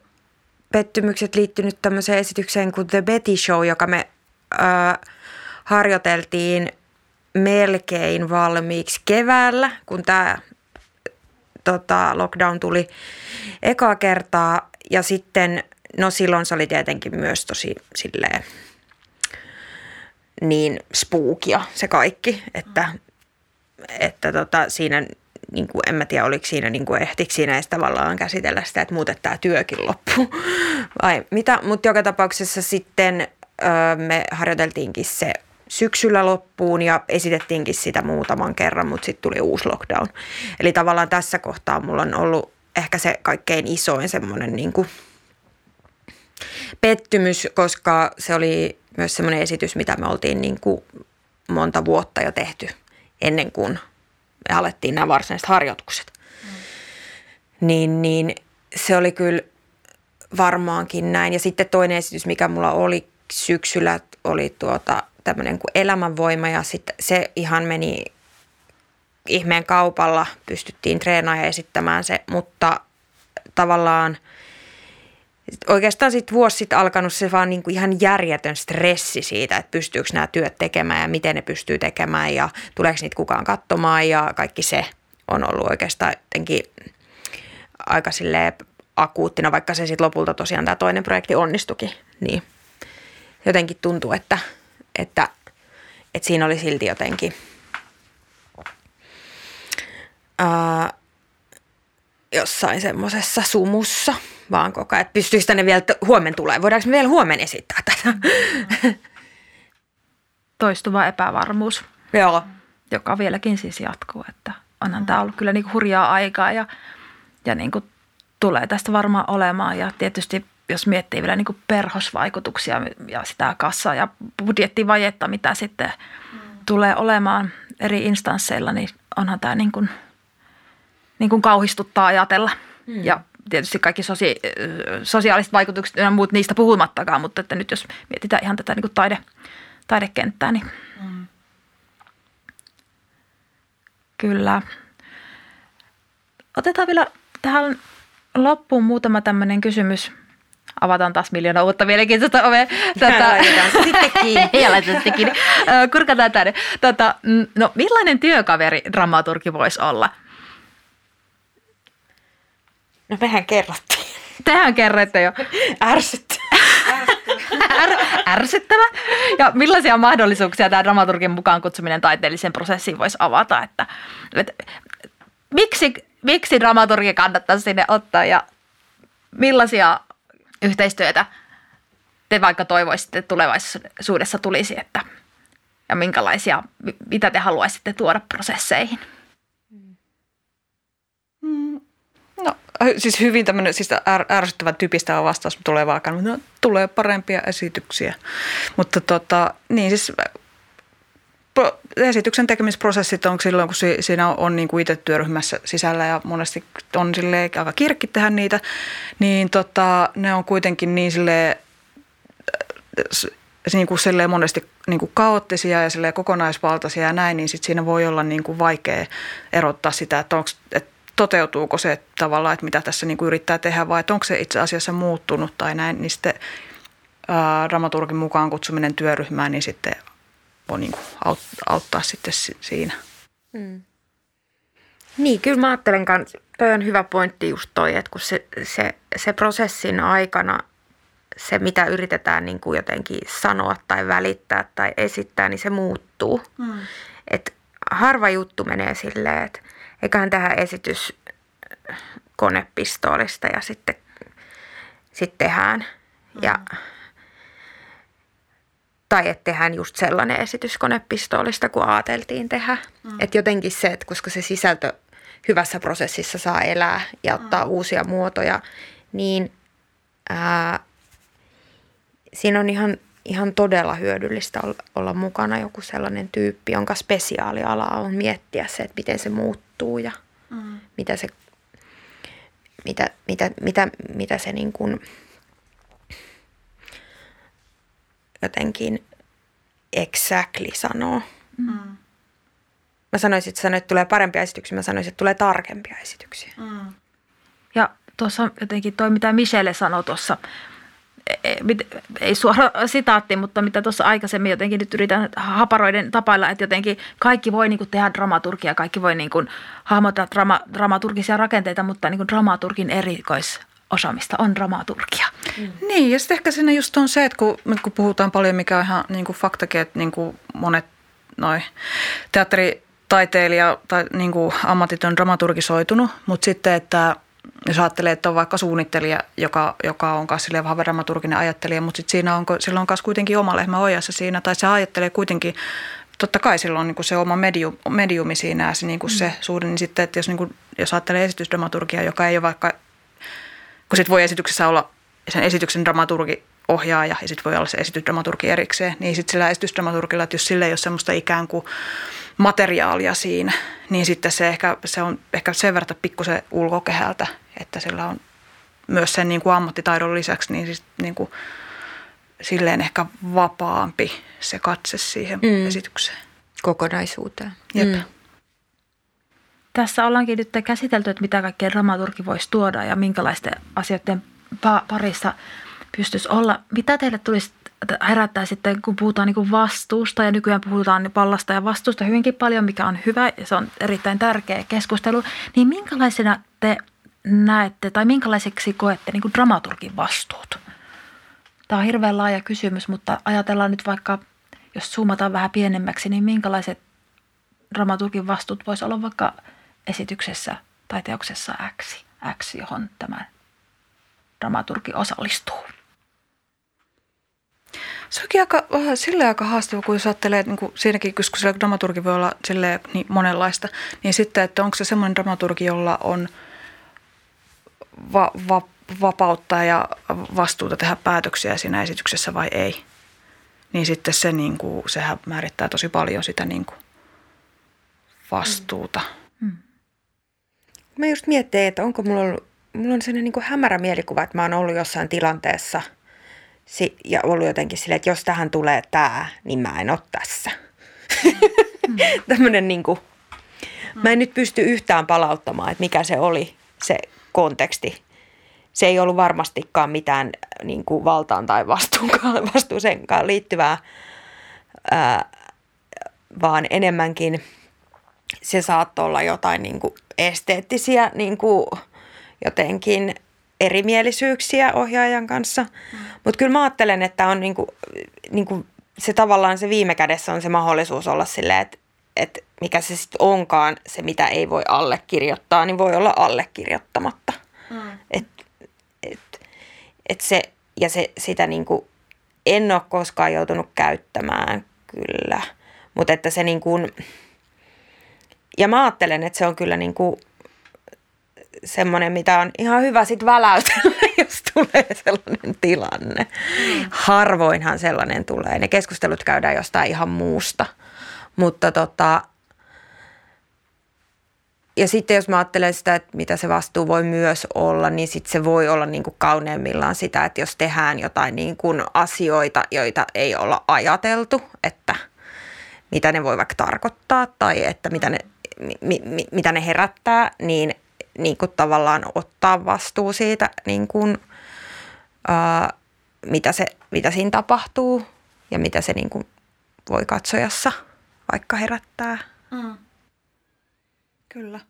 pettymykset liittynyt tämmöiseen esitykseen kuin The Betty Show, joka me ö, harjoiteltiin melkein valmiiksi keväällä, kun tämä tota, lockdown tuli ekaa kertaa. Ja sitten, no silloin se oli tietenkin myös tosi silleen niin spookia se kaikki, että, että tota, siinä niin kuin, en mä tiedä, oliko siinä, niin kuin, ehtikö siinä edes tavallaan käsitellä sitä, että muuten tämä työkin loppu [laughs] vai mitä. Mutta joka tapauksessa sitten öö, me harjoiteltiinkin se syksyllä loppuun ja esitettiinkin sitä muutaman kerran, mutta sitten tuli uusi lockdown. Eli tavallaan tässä kohtaa mulla on ollut ehkä se kaikkein isoin semmoinen niin kuin pettymys, koska se oli myös semmoinen esitys, mitä me oltiin niin kuin monta vuotta jo tehty ennen kuin me alettiin nämä varsinaiset harjoitukset. Mm. Niin, niin se oli kyllä varmaankin näin. Ja sitten toinen esitys, mikä mulla oli syksyllä, oli tuota tämmöinen kuin elämänvoima ja sitten se ihan meni ihmeen kaupalla, pystyttiin treenaamaan ja esittämään se, mutta tavallaan oikeastaan sitten vuosi sitten alkanut se vaan niin kuin ihan järjetön stressi siitä, että pystyykö nämä työt tekemään ja miten ne pystyy tekemään ja tuleeko niitä kukaan katsomaan ja kaikki se on ollut oikeastaan jotenkin aika akuuttina, vaikka se sitten lopulta tosiaan tämä toinen projekti onnistukin. Niin jotenkin tuntuu, että, että, että siinä oli silti jotenkin ää, jossain semmoisessa sumussa vaan koko ajan. Että pystyisi tänne vielä huomen tulee. Voidaanko me vielä huomen esittää tätä? [laughs] Toistuva epävarmuus. Joo. Joka vieläkin siis jatkuu, että onhan tämä ollut kyllä niin kuin hurjaa aikaa ja, ja niin kuin tulee tästä varmaan olemaan. Ja tietysti jos miettii vielä niin kuin perhosvaikutuksia ja sitä kassaa ja budjettivajetta, mitä sitten mm. tulee olemaan eri instansseilla, niin onhan tämä niin kuin, niin kuin kauhistuttaa ajatella. Mm. Ja tietysti kaikki sosi- sosiaaliset vaikutukset ja muut niistä puhumattakaan, mutta että nyt jos mietitään ihan tätä niin kuin taide, taidekenttää, niin mm. kyllä. Otetaan vielä tähän loppuun muutama tämmöinen kysymys. Avataan taas miljoona uutta mielenkiintoista ovea. Tätä, sittenkin. [laughs] Kurkataan tänne. Tätä, mm, no, millainen työkaveri dramaturgi voisi olla? No mehän kerrottiin. Tehän kerroitte jo. Ärsyttävä. ärsyttävä. Ja millaisia mahdollisuuksia tämä dramaturgin mukaan kutsuminen taiteelliseen prosessiin voisi avata? Että, että, miksi, miksi dramaturgi kannattaa sinne ottaa ja millaisia yhteistyötä te vaikka toivoisitte tulevaisuudessa tulisi, että ja minkälaisia, mitä te haluaisitte tuoda prosesseihin? Siis hyvin tämmöinen siis ärsyttävän typistä vastaus tulee vaan, no, tulee parempia esityksiä. Mutta tota, niin siis esityksen tekemisprosessit on silloin, kun siinä on, niin kuin itse työryhmässä sisällä ja monesti on sille aika kirkki tehdä niitä, niin tota, ne on kuitenkin niin sille niin kuin monesti niin kuin kaoottisia ja kokonaisvaltaisia ja näin, niin sit siinä voi olla niin kuin vaikea erottaa sitä, että, onko, että toteutuuko se tavallaan, että mitä tässä niin kuin yrittää tehdä vai että onko se itse asiassa muuttunut tai näin, niin sitten ää, dramaturgin mukaan kutsuminen työryhmään, niin sitten voi niin kuin auttaa sitten siinä. Mm. Niin, kyllä mä ajattelen kanssa, toi on hyvä pointti just toi, että kun se, se, se prosessin aikana se, mitä yritetään niin kuin jotenkin sanoa tai välittää tai esittää, niin se muuttuu. Mm. Et harva juttu menee silleen, että eiköhän tähän esitys konepistoolista ja sitten, sitten tehdään. Mm. Ja, tai että tehdään just sellainen esitys konepistoolista, kun ajateltiin tehdä. Mm. Että jotenkin se, että koska se sisältö hyvässä prosessissa saa elää ja ottaa mm. uusia muotoja, niin ää, siinä on ihan, ihan todella hyödyllistä olla, mukana joku sellainen tyyppi, jonka spesiaaliala on miettiä se, että miten se muuttuu ja mm. mitä se mitä, mitä, mitä, mitä se niin kuin jotenkin exactly sanoo. Mm. Mä sanoisin, että, sanoin, että tulee parempia esityksiä, mä sanoisin, että tulee tarkempia esityksiä. Mm. Ja tuossa jotenkin toi, mitä Michelle sanoi tuossa ei suora sitaatti, mutta mitä tuossa aikaisemmin jotenkin nyt yritän haparoiden tapailla, että jotenkin kaikki voi niin kuin tehdä dramaturgia, kaikki voi niin kuin hahmottaa drama, dramaturgisia rakenteita, mutta niin kuin dramaturgin erikois osaamista on dramaturgia. Mm. Niin, ja sitten ehkä siinä just on se, että kun, kun puhutaan paljon, mikä on ihan niin kuin faktakin, että niin kuin monet noi teatteritaiteilija tai niin kuin ammatit on dramaturgisoitunut, mutta sitten, että jos ajattelee, että on vaikka suunnittelija, joka, joka on kanssa silleen vahva dramaturginen ajattelija, mutta sit siinä on, sillä on kanssa kuitenkin oma lehmä ojassa siinä, tai se ajattelee kuitenkin, totta kai sillä on niin se oma medium, mediumi siinä ja se, niin kuin mm. se suhde, niin sitten, että jos, niin kuin, jos ajattelee esitysdramaturgia, joka ei ole vaikka, kun sitten voi esityksessä olla sen esityksen dramaturgi ohjaaja ja sitten voi olla se esitysdramaturgi erikseen, niin sitten sillä esitysdramaturgilla, että jos sille ei ole semmoista ikään kuin materiaalia siinä, niin sitten se, ehkä, se on ehkä sen verran pikkusen ulkokehältä, että sillä on myös sen niin kuin ammattitaidon lisäksi niin, siis, niin kuin, silleen ehkä vapaampi se katse siihen mm. esitykseen. Kokonaisuuteen. Jep. Mm. Tässä ollaankin nyt käsitelty, että mitä kaikkea dramaturgi voisi tuoda ja minkälaisten asioiden parissa pystyisi olla. Mitä teille tulisi herättää sitten, kun puhutaan niin vastuusta ja nykyään puhutaan pallasta ja vastuusta hyvinkin paljon, mikä on hyvä ja se on erittäin tärkeä keskustelu, niin minkälaisena te näette tai minkälaiseksi koette niin dramaturgin vastuut? Tämä on hirveän laaja kysymys, mutta ajatellaan nyt vaikka, jos zoomataan vähän pienemmäksi, niin minkälaiset dramaturgin vastuut voisi olla vaikka esityksessä tai teoksessa X, X johon tämä dramaturgi osallistuu? Se onkin aika, silleen aika haastava, kun jos ajattelee, niin kuin siinäkin, koska sillä dramaturgi voi olla silleen niin monenlaista, niin sitten, että onko se semmoinen dramaturgi, jolla on va, va, vapautta ja vastuuta tehdä päätöksiä siinä esityksessä vai ei. Niin sitten se, niin kuin, sehän määrittää tosi paljon sitä niin kuin vastuuta. Mm. Mä just miettii, että onko mulla ollut, mulla on sellainen niin kuin hämärä mielikuva, että mä oon ollut jossain tilanteessa – ja ollut jotenkin silleen, että jos tähän tulee tämä, niin mä en ole tässä. Mm. [laughs] Tämmöinen niin kuin, mä en nyt pysty yhtään palauttamaan, että mikä se oli se konteksti. Se ei ollut varmastikaan mitään niin kuin valtaan tai [laughs] vastuuseenkaan liittyvää, ää, vaan enemmänkin se saattoi olla jotain niin kuin esteettisiä niin kuin jotenkin – erimielisyyksiä ohjaajan kanssa. Mm. Mutta kyllä mä ajattelen, että on niinku, niinku se tavallaan se viime kädessä on se mahdollisuus olla silleen, että et mikä se sitten onkaan, se mitä ei voi allekirjoittaa, niin voi olla allekirjoittamatta. Mm. Et, et, et se, ja se, sitä niinku, en ole koskaan joutunut käyttämään kyllä, mutta että se niin kuin, ja mä ajattelen, että se on kyllä niin kuin semmoinen, mitä on ihan hyvä sitten väläytellä, [laughs] jos tulee sellainen tilanne. Harvoinhan sellainen tulee. Ne keskustelut käydään jostain ihan muusta. Mutta tota, ja sitten jos mä ajattelen sitä, että mitä se vastuu voi myös olla, niin sitten se voi olla niin kuin kauneimmillaan sitä, että jos tehdään jotain niin kuin asioita, joita ei olla ajateltu, että mitä ne voi vaikka tarkoittaa tai että mitä ne, mi, mi, mitä ne herättää, niin niin kuin tavallaan ottaa vastuu siitä, niin kuin, ää, mitä, se, mitä siinä tapahtuu ja mitä se niin kuin voi katsojassa vaikka herättää. Mm. Kyllä.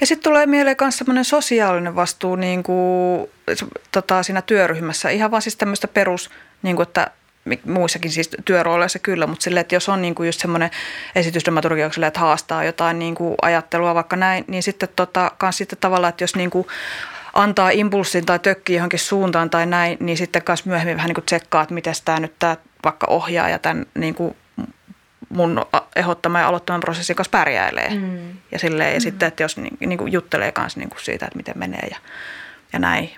Ja sitten tulee mieleen myös semmoinen sosiaalinen vastuu niin kuin, tota, siinä työryhmässä. Ihan vaan siis tämmöistä perus, niin kuin, että muissakin siis työrooleissa kyllä, mutta sille, että jos on niin kuin just semmoinen esitysdramaturgia, että haastaa jotain niin kuin ajattelua vaikka näin, niin sitten, tota, kans sitten tavallaan, että jos niin kuin antaa impulssin tai tökkii johonkin suuntaan tai näin, niin sitten myös myöhemmin vähän niin kuin tsekkaa, että miten tämä nyt tämä vaikka ohjaa ja tämän niin kuin mun ehdottama ja aloittaman prosessin kanssa pärjäilee. Mm. Ja, silleen, ja mm. sitten, että jos niin, niin kuin juttelee kanssa niin kuin siitä, että miten menee ja, ja näin.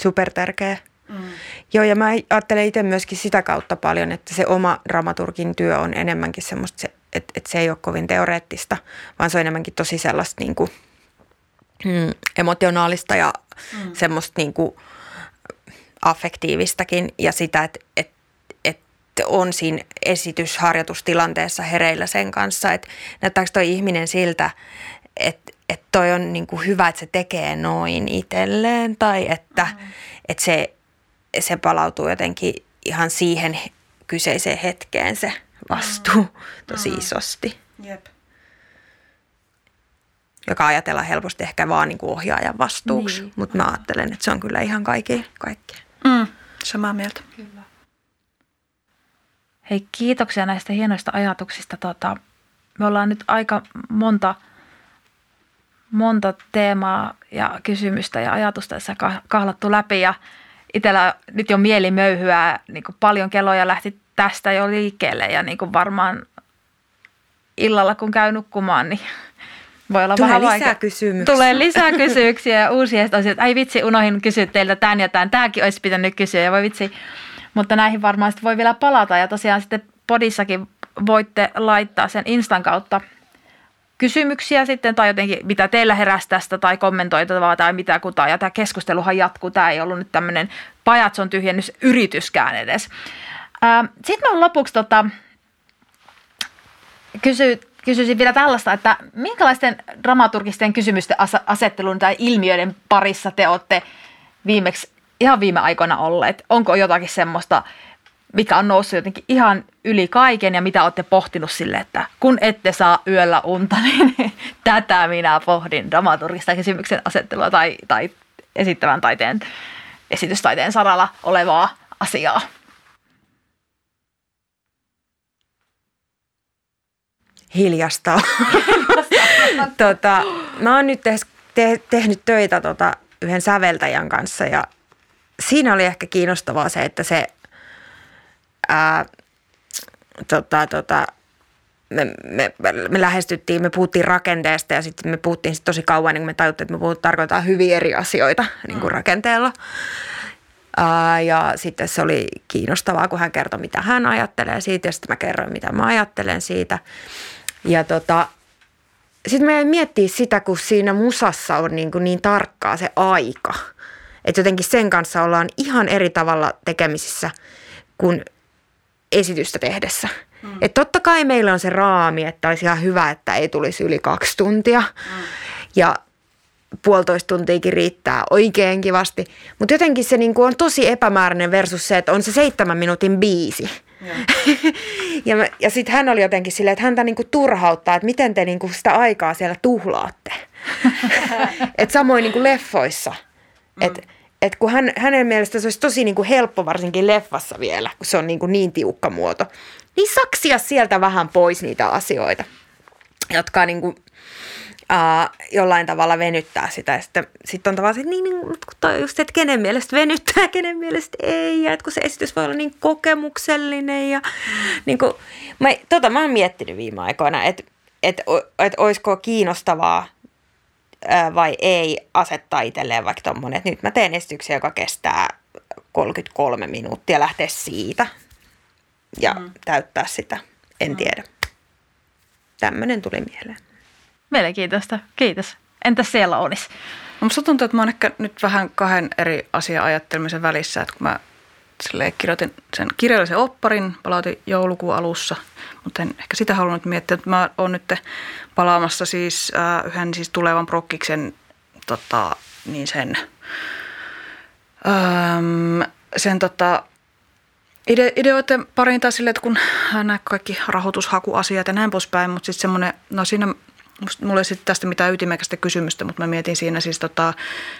Super tärkeä. Mm. Joo, ja mä ajattelen itse myöskin sitä kautta paljon, että se oma dramaturgin työ on enemmänkin semmoista, että, että se ei ole kovin teoreettista, vaan se on enemmänkin tosi sellaista niin kuin, mm, emotionaalista ja mm. semmoista niin kuin, affektiivistakin ja sitä, että, että, että on siinä esitysharjoitustilanteessa hereillä sen kanssa, että näyttääkö toi ihminen siltä, että, että toi on niin kuin hyvä, että se tekee noin itselleen tai että, mm. että se se palautuu jotenkin ihan siihen kyseiseen hetkeen se vastuu mm. tosi mm. isosti. Jep. Joka ajatellaan helposti ehkä vaan niin kuin ohjaajan vastuuksi, niin. mutta mä ajattelen, että se on kyllä ihan kaikkea. kaikkea. Mm. Samaa mieltä. Kyllä. Hei, kiitoksia näistä hienoista ajatuksista. Tota, me ollaan nyt aika monta, monta teemaa ja kysymystä ja ajatusta tässä kahlattu läpi ja itsellä nyt jo mieli möyhyää, niin kuin paljon kelloja lähti tästä jo liikkeelle ja niin kuin varmaan illalla kun käy nukkumaan, niin [laughs] voi olla Tulee vähän lisää vaikea. kysymyksiä. Tulee lisää kysymyksiä ja uusia asioita, ai vitsi, unohin kysyä teiltä tämän ja tämän. Tämäkin olisi pitänyt kysyä ja voi vitsi. Mutta näihin varmaan voi vielä palata ja tosiaan sitten podissakin voitte laittaa sen Instan kautta – kysymyksiä sitten tai jotenkin mitä teillä heräsi tästä tai kommentoitavaa tai mitä kuta. Ja tämä keskusteluhan jatkuu. Tämä ei ollut nyt tämmöinen pajatson tyhjennys yrityskään edes. Sitten on lopuksi tota, kysy, kysyisin vielä tällaista, että minkälaisten dramaturgisten kysymysten asettelun tai ilmiöiden parissa te olette viimeksi ihan viime aikoina olleet? Onko jotakin semmoista, mikä on noussut jotenkin ihan yli kaiken ja mitä olette pohtinut sille, että kun ette saa yöllä unta, [laughs] niin tätä minä pohdin dramaturgista kysymyksen asettelua tai, tai esittävän taiteen, esitystaiteen saralla olevaa asiaa. Hiljasta. [laughs] tota, mä oon nyt te- te- tehnyt töitä tota, yhden säveltäjän kanssa ja siinä oli ehkä kiinnostavaa se, että se ää, tota, tota, me, me, me lähestyttiin, me puhuttiin rakenteesta ja sitten me puhuttiin sit tosi kauan, niin me tajuttiin, että me puhut, tarkoitetaan hyvin eri asioita niin kuin mm. rakenteella. Ää, ja sitten se oli kiinnostavaa, kun hän kertoi, mitä hän ajattelee siitä ja sitten mä kerroin, mitä mä ajattelen siitä. Ja tota, sitten me miettii sitä, kun siinä musassa on niin, kuin niin tarkkaa se aika. Että jotenkin sen kanssa ollaan ihan eri tavalla tekemisissä kuin esitystä tehdessä. Mm. Et totta kai meillä on se raami, että olisi ihan hyvä, että ei tulisi yli kaksi tuntia. Mm. Ja puolitoista tuntiakin riittää oikein kivasti. Mutta jotenkin se niinku on tosi epämääräinen versus se, että on se seitsemän minuutin biisi. [laughs] ja ja sitten hän oli jotenkin silleen, että häntä niinku turhauttaa, että miten te niinku sitä aikaa siellä tuhlaatte. [laughs] et samoin niinku leffoissa. Mm. Että et kun hän, hänen mielestä se olisi tosi niinku helppo, varsinkin leffassa vielä, kun se on niinku niin tiukka muoto, niin saksia sieltä vähän pois niitä asioita, jotka niinku, ää, jollain tavalla venyttää sitä. Sitten sit on tavallaan se, niin, niin just, että kenen mielestä venyttää, kenen mielestä ei. Ja että kun se esitys voi olla niin kokemuksellinen. Ja, niin kuin, mä, tota mä oon miettinyt viime aikoina, että että että olisiko kiinnostavaa vai ei asettaa itselleen vaikka tuommoinen, että nyt mä teen esityksen, joka kestää 33 minuuttia, lähteä siitä ja mm. täyttää sitä. En mm. tiedä. Tämmöinen tuli mieleen. Mielenkiintoista. Kiitos. Entäs siellä Onis? No, musta tuntuu, että mä oon ehkä nyt vähän kahden eri asian ajattelemisen välissä, että kun mä kirjoitin sen kirjallisen opparin, palautin joulukuun alussa, mutta en ehkä sitä halunnut miettiä, että mä oon nyt palaamassa siis äh, yhden siis tulevan prokkiksen tota, niin sen, ähm, sen tota, ide, ideoiden pariin taas silleen, että kun nämä kaikki rahoitushakuasiat ja näin poispäin, mutta sitten semmoinen, no siinä mulla ei sitten tästä mitään ytimekästä kysymystä, mutta mä mietin siinä siis tota,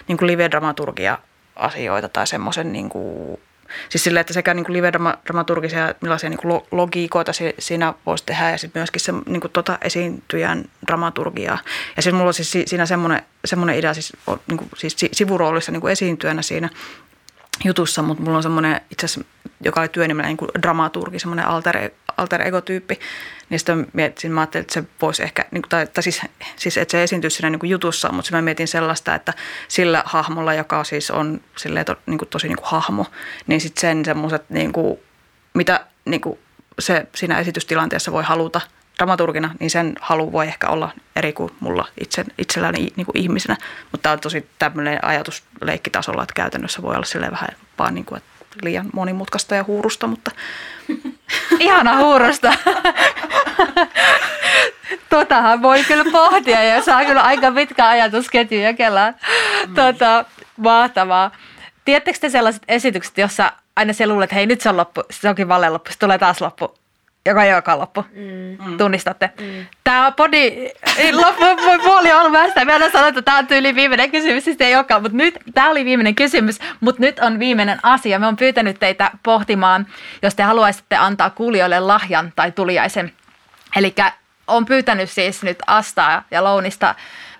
niin kuin live-dramaturgia asioita tai semmoisen niin kuin Siis sille, että sekä niin kuin live-dramaturgisia, millaisia niin kuin logiikoita siinä voisi tehdä ja sitten myöskin se niin kuin tota esiintyjän dramaturgiaa. Ja siis mulla on siis siinä semmoinen, semmoinen idea siis, niin kuin, siis sivuroolissa niin kuin esiintyjänä siinä jutussa, mutta mulla on semmoinen itse asiassa, joka oli työnimellä niin kuin dramaturgi, semmoinen alter, alter ego-tyyppi, niin sitten mietin, mä ajattelin, että se voisi ehkä, niin tai, tai siis, siis, että se esiintyisi siinä niin kuin jutussa, mutta mä mietin sellaista, että sillä hahmolla, joka siis on silleen, to, niin kuin, tosi niin kuin hahmo, niin sitten sen semmoiset, niin mitä niin kuin se siinä esitystilanteessa voi haluta dramaturgina, niin sen halu voi ehkä olla eri kuin mulla itse, itselläni niin kuin ihmisenä. Mutta tämä on tosi tämmöinen ajatus leikkitasolla, että käytännössä voi olla silleen vähän vaan niin kuin, että liian monimutkaista ja huurusta, mutta... [laughs] Ihana huurusta. Totahan voi kyllä pohtia ja saa kyllä aika pitkä ajatusketju jakellaan. Mm. Tota, mahtavaa. Tiedättekö te sellaiset esitykset, jossa aina se luulee, että hei nyt se on loppu, se onkin valle loppu, se tulee taas loppu joka ei olekaan loppu. Mm. Tunnistatte. Mm. Tämä podi loppu puoli on ollut västä. Me aina sanoin, että tämä on tyyli viimeinen kysymys, siis ei olekaan. Mutta nyt, tämä oli viimeinen kysymys, mutta nyt on viimeinen asia. Me on pyytänyt teitä pohtimaan, jos te haluaisitte antaa kuulijoille lahjan tai tuliaisen. Eli on pyytänyt siis nyt Astaa ja Lounista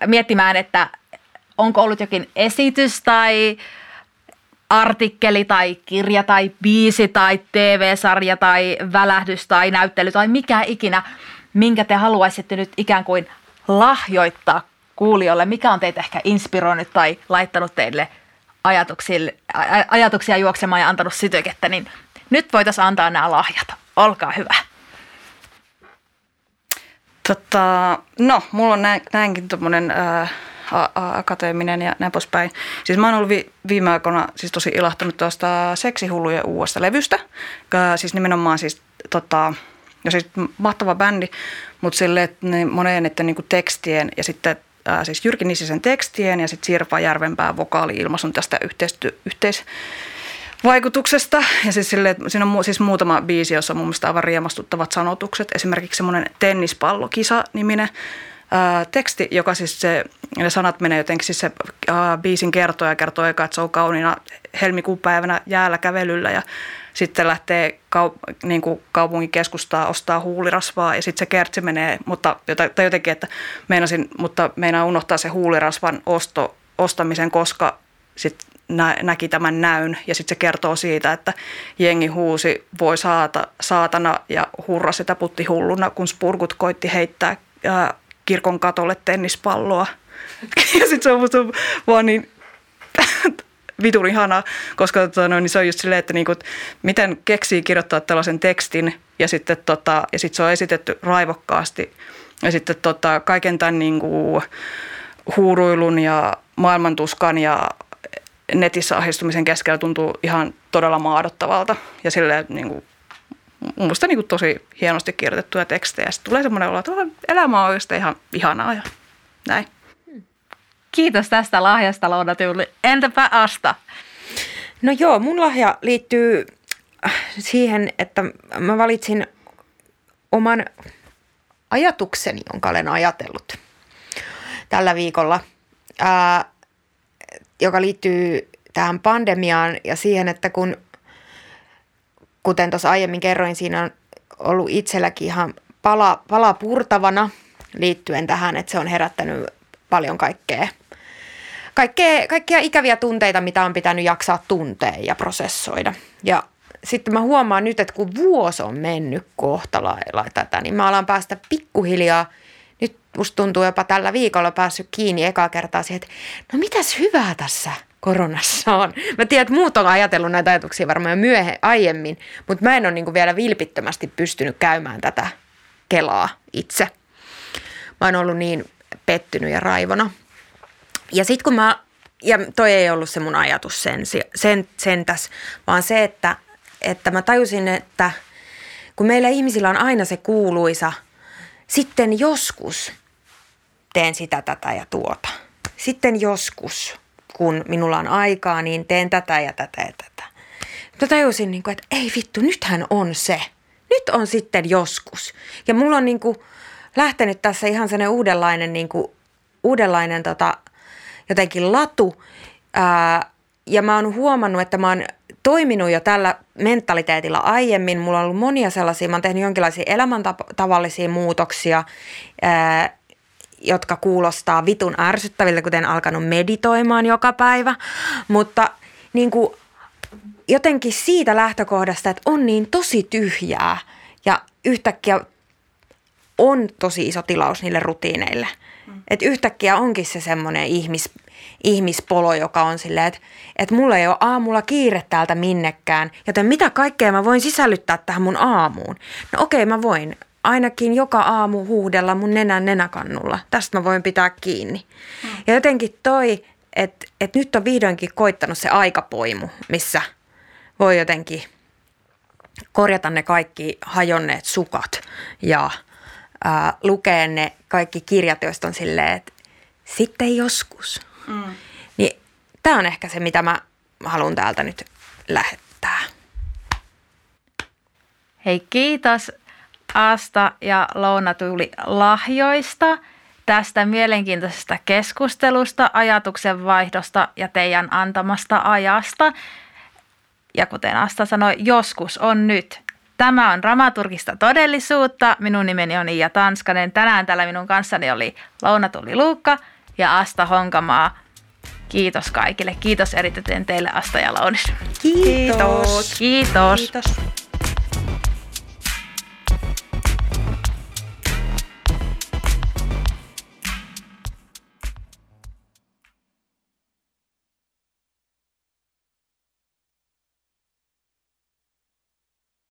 miettimään, että onko ollut jokin esitys tai artikkeli tai kirja tai biisi tai TV-sarja tai välähdys tai näyttely tai mikä ikinä, minkä te haluaisitte nyt ikään kuin lahjoittaa kuulijoille, mikä on teitä ehkä inspiroinut tai laittanut teille ajatuksia juoksemaan ja antanut sytykettä, niin nyt voitaisiin antaa nämä lahjat. Olkaa hyvä. Tota, no, mulla on näin, näinkin tuommoinen äh, akateeminen ja näin poispäin. Siis mä oon ollut vi- viime aikoina siis tosi ilahtunut tuosta seksihullujen uudesta levystä. Siis nimenomaan siis tota, ja siis mahtava bändi, mutta sille, että ne moneen että niinku tekstien ja sitten ää, siis Jyrki Nissisen tekstien ja sitten Sirpa Järvenpää vokaali-ilmaisun tästä yhteistyö, yhteis, vaikutuksesta. Ja siis sille, että siinä on siis muutama biisi, jossa on mun mielestä aivan riemastuttavat sanotukset. Esimerkiksi semmoinen tennispallokisa-niminen ää, teksti, joka siis se, ne sanat menee jotenkin, siis se ää, biisin kertoja kertoo eka, että se on kauniina helmikuun päivänä jäällä kävelyllä ja sitten lähtee kaup- niin kuin kaupungin keskustaa ostaa huulirasvaa ja sitten se kertsi menee, mutta tai jotenkin, että meinasin, mutta meinaa unohtaa se huulirasvan osto, ostamisen, koska sitten nä, näki tämän näyn ja sitten se kertoo siitä, että jengi huusi voi saata, saatana ja hurra sitä putti hulluna, kun spurgut koitti heittää ää, kirkon katolle tennispalloa. Ja sitten se on musta vaan niin [laughs] vitun ihanaa, koska tota, no, niin se on just silleen, että niinku, miten keksii kirjoittaa tällaisen tekstin ja sitten tota, ja sit se on esitetty raivokkaasti ja sitten tota, kaiken tämän niinku, huuruilun ja maailmantuskan ja netissä ahdistumisen keskellä tuntuu ihan todella maadottavalta ja silleen niin kuin, mun mielestä niin kuin tosi hienosti kirjoitettuja tekstejä. Sitten tulee semmoinen olo, että elämä on oikeasti ihan ihanaa ja näin. Kiitos tästä lahjasta, Louna Tyyli. Entäpä Asta? No joo, mun lahja liittyy siihen, että mä valitsin oman ajatukseni, jonka olen ajatellut tällä viikolla, ää, joka liittyy tähän pandemiaan ja siihen, että kun, kuten tuossa aiemmin kerroin, siinä on ollut itselläkin ihan pala, pala purtavana liittyen tähän, että se on herättänyt paljon kaikkea, kaikkea, kaikkia ikäviä tunteita, mitä on pitänyt jaksaa tuntea ja prosessoida. Ja sitten mä huomaan nyt, että kun vuosi on mennyt kohta lailla tätä, niin mä alan päästä pikkuhiljaa – nyt musta tuntuu jopa tällä viikolla päässyt kiinni ekaa kertaa siihen, että no mitäs hyvää tässä koronassa on. Mä tiedän, että muut on ajatellut näitä ajatuksia varmaan myöhemmin, aiemmin, mutta mä en ole niin vielä vilpittömästi pystynyt käymään tätä kelaa itse. Mä oon ollut niin pettynyt ja raivona. Ja sitten kun mä, ja toi ei ollut se mun ajatus sen, sen, sentäs, vaan se, että, että mä tajusin, että kun meillä ihmisillä on aina se kuuluisa – sitten joskus teen sitä, tätä ja tuota. Sitten joskus, kun minulla on aikaa, niin teen tätä ja tätä ja tätä. Mutta tajusin, niin kuin, että ei vittu, nythän on se. Nyt on sitten joskus. Ja mulla on niin kuin, lähtenyt tässä ihan sellainen uudenlainen, niin kuin, uudenlainen tota, jotenkin latu. Ää, ja mä oon huomannut, että mä oon toiminut jo tällä mentaliteetilla aiemmin. Mulla on ollut monia sellaisia, mä oon tehnyt jonkinlaisia elämäntavallisia muutoksia, ää, jotka kuulostaa vitun ärsyttäviltä, kuten alkanut meditoimaan joka päivä. Mutta niin kuin, jotenkin siitä lähtökohdasta, että on niin tosi tyhjää ja yhtäkkiä on tosi iso tilaus niille rutiineille. Mm. Että yhtäkkiä onkin se semmoinen ihmis, ihmispolo, joka on silleen, että, että mulla ei ole aamulla kiire täältä minnekään, joten mitä kaikkea mä voin sisällyttää tähän mun aamuun? No okei, mä voin ainakin joka aamu huudella mun nenän nenäkannulla. Tästä mä voin pitää kiinni. Mm. Ja jotenkin toi, että, että nyt on vihdoinkin koittanut se aikapoimu, missä voi jotenkin korjata ne kaikki hajonneet sukat ja ää, lukea ne kaikki kirjat, joista on silleen, että sitten joskus. Mm. Niin tämä on ehkä se, mitä mä haluan täältä nyt lähettää. Hei kiitos Asta ja Louna tuli lahjoista, tästä mielenkiintoisesta keskustelusta, ajatuksen vaihdosta ja teidän antamasta ajasta. Ja kuten Asta sanoi, joskus on nyt. Tämä on dramaturgista todellisuutta. Minun nimeni on Iia Tanskanen. Tänään täällä minun kanssani oli Louna Tuli Luukka ja Asta Honkamaa. Kiitos kaikille. Kiitos eritoten teille Asta ja Launis. Kiitos. Kiitos. Kiitos.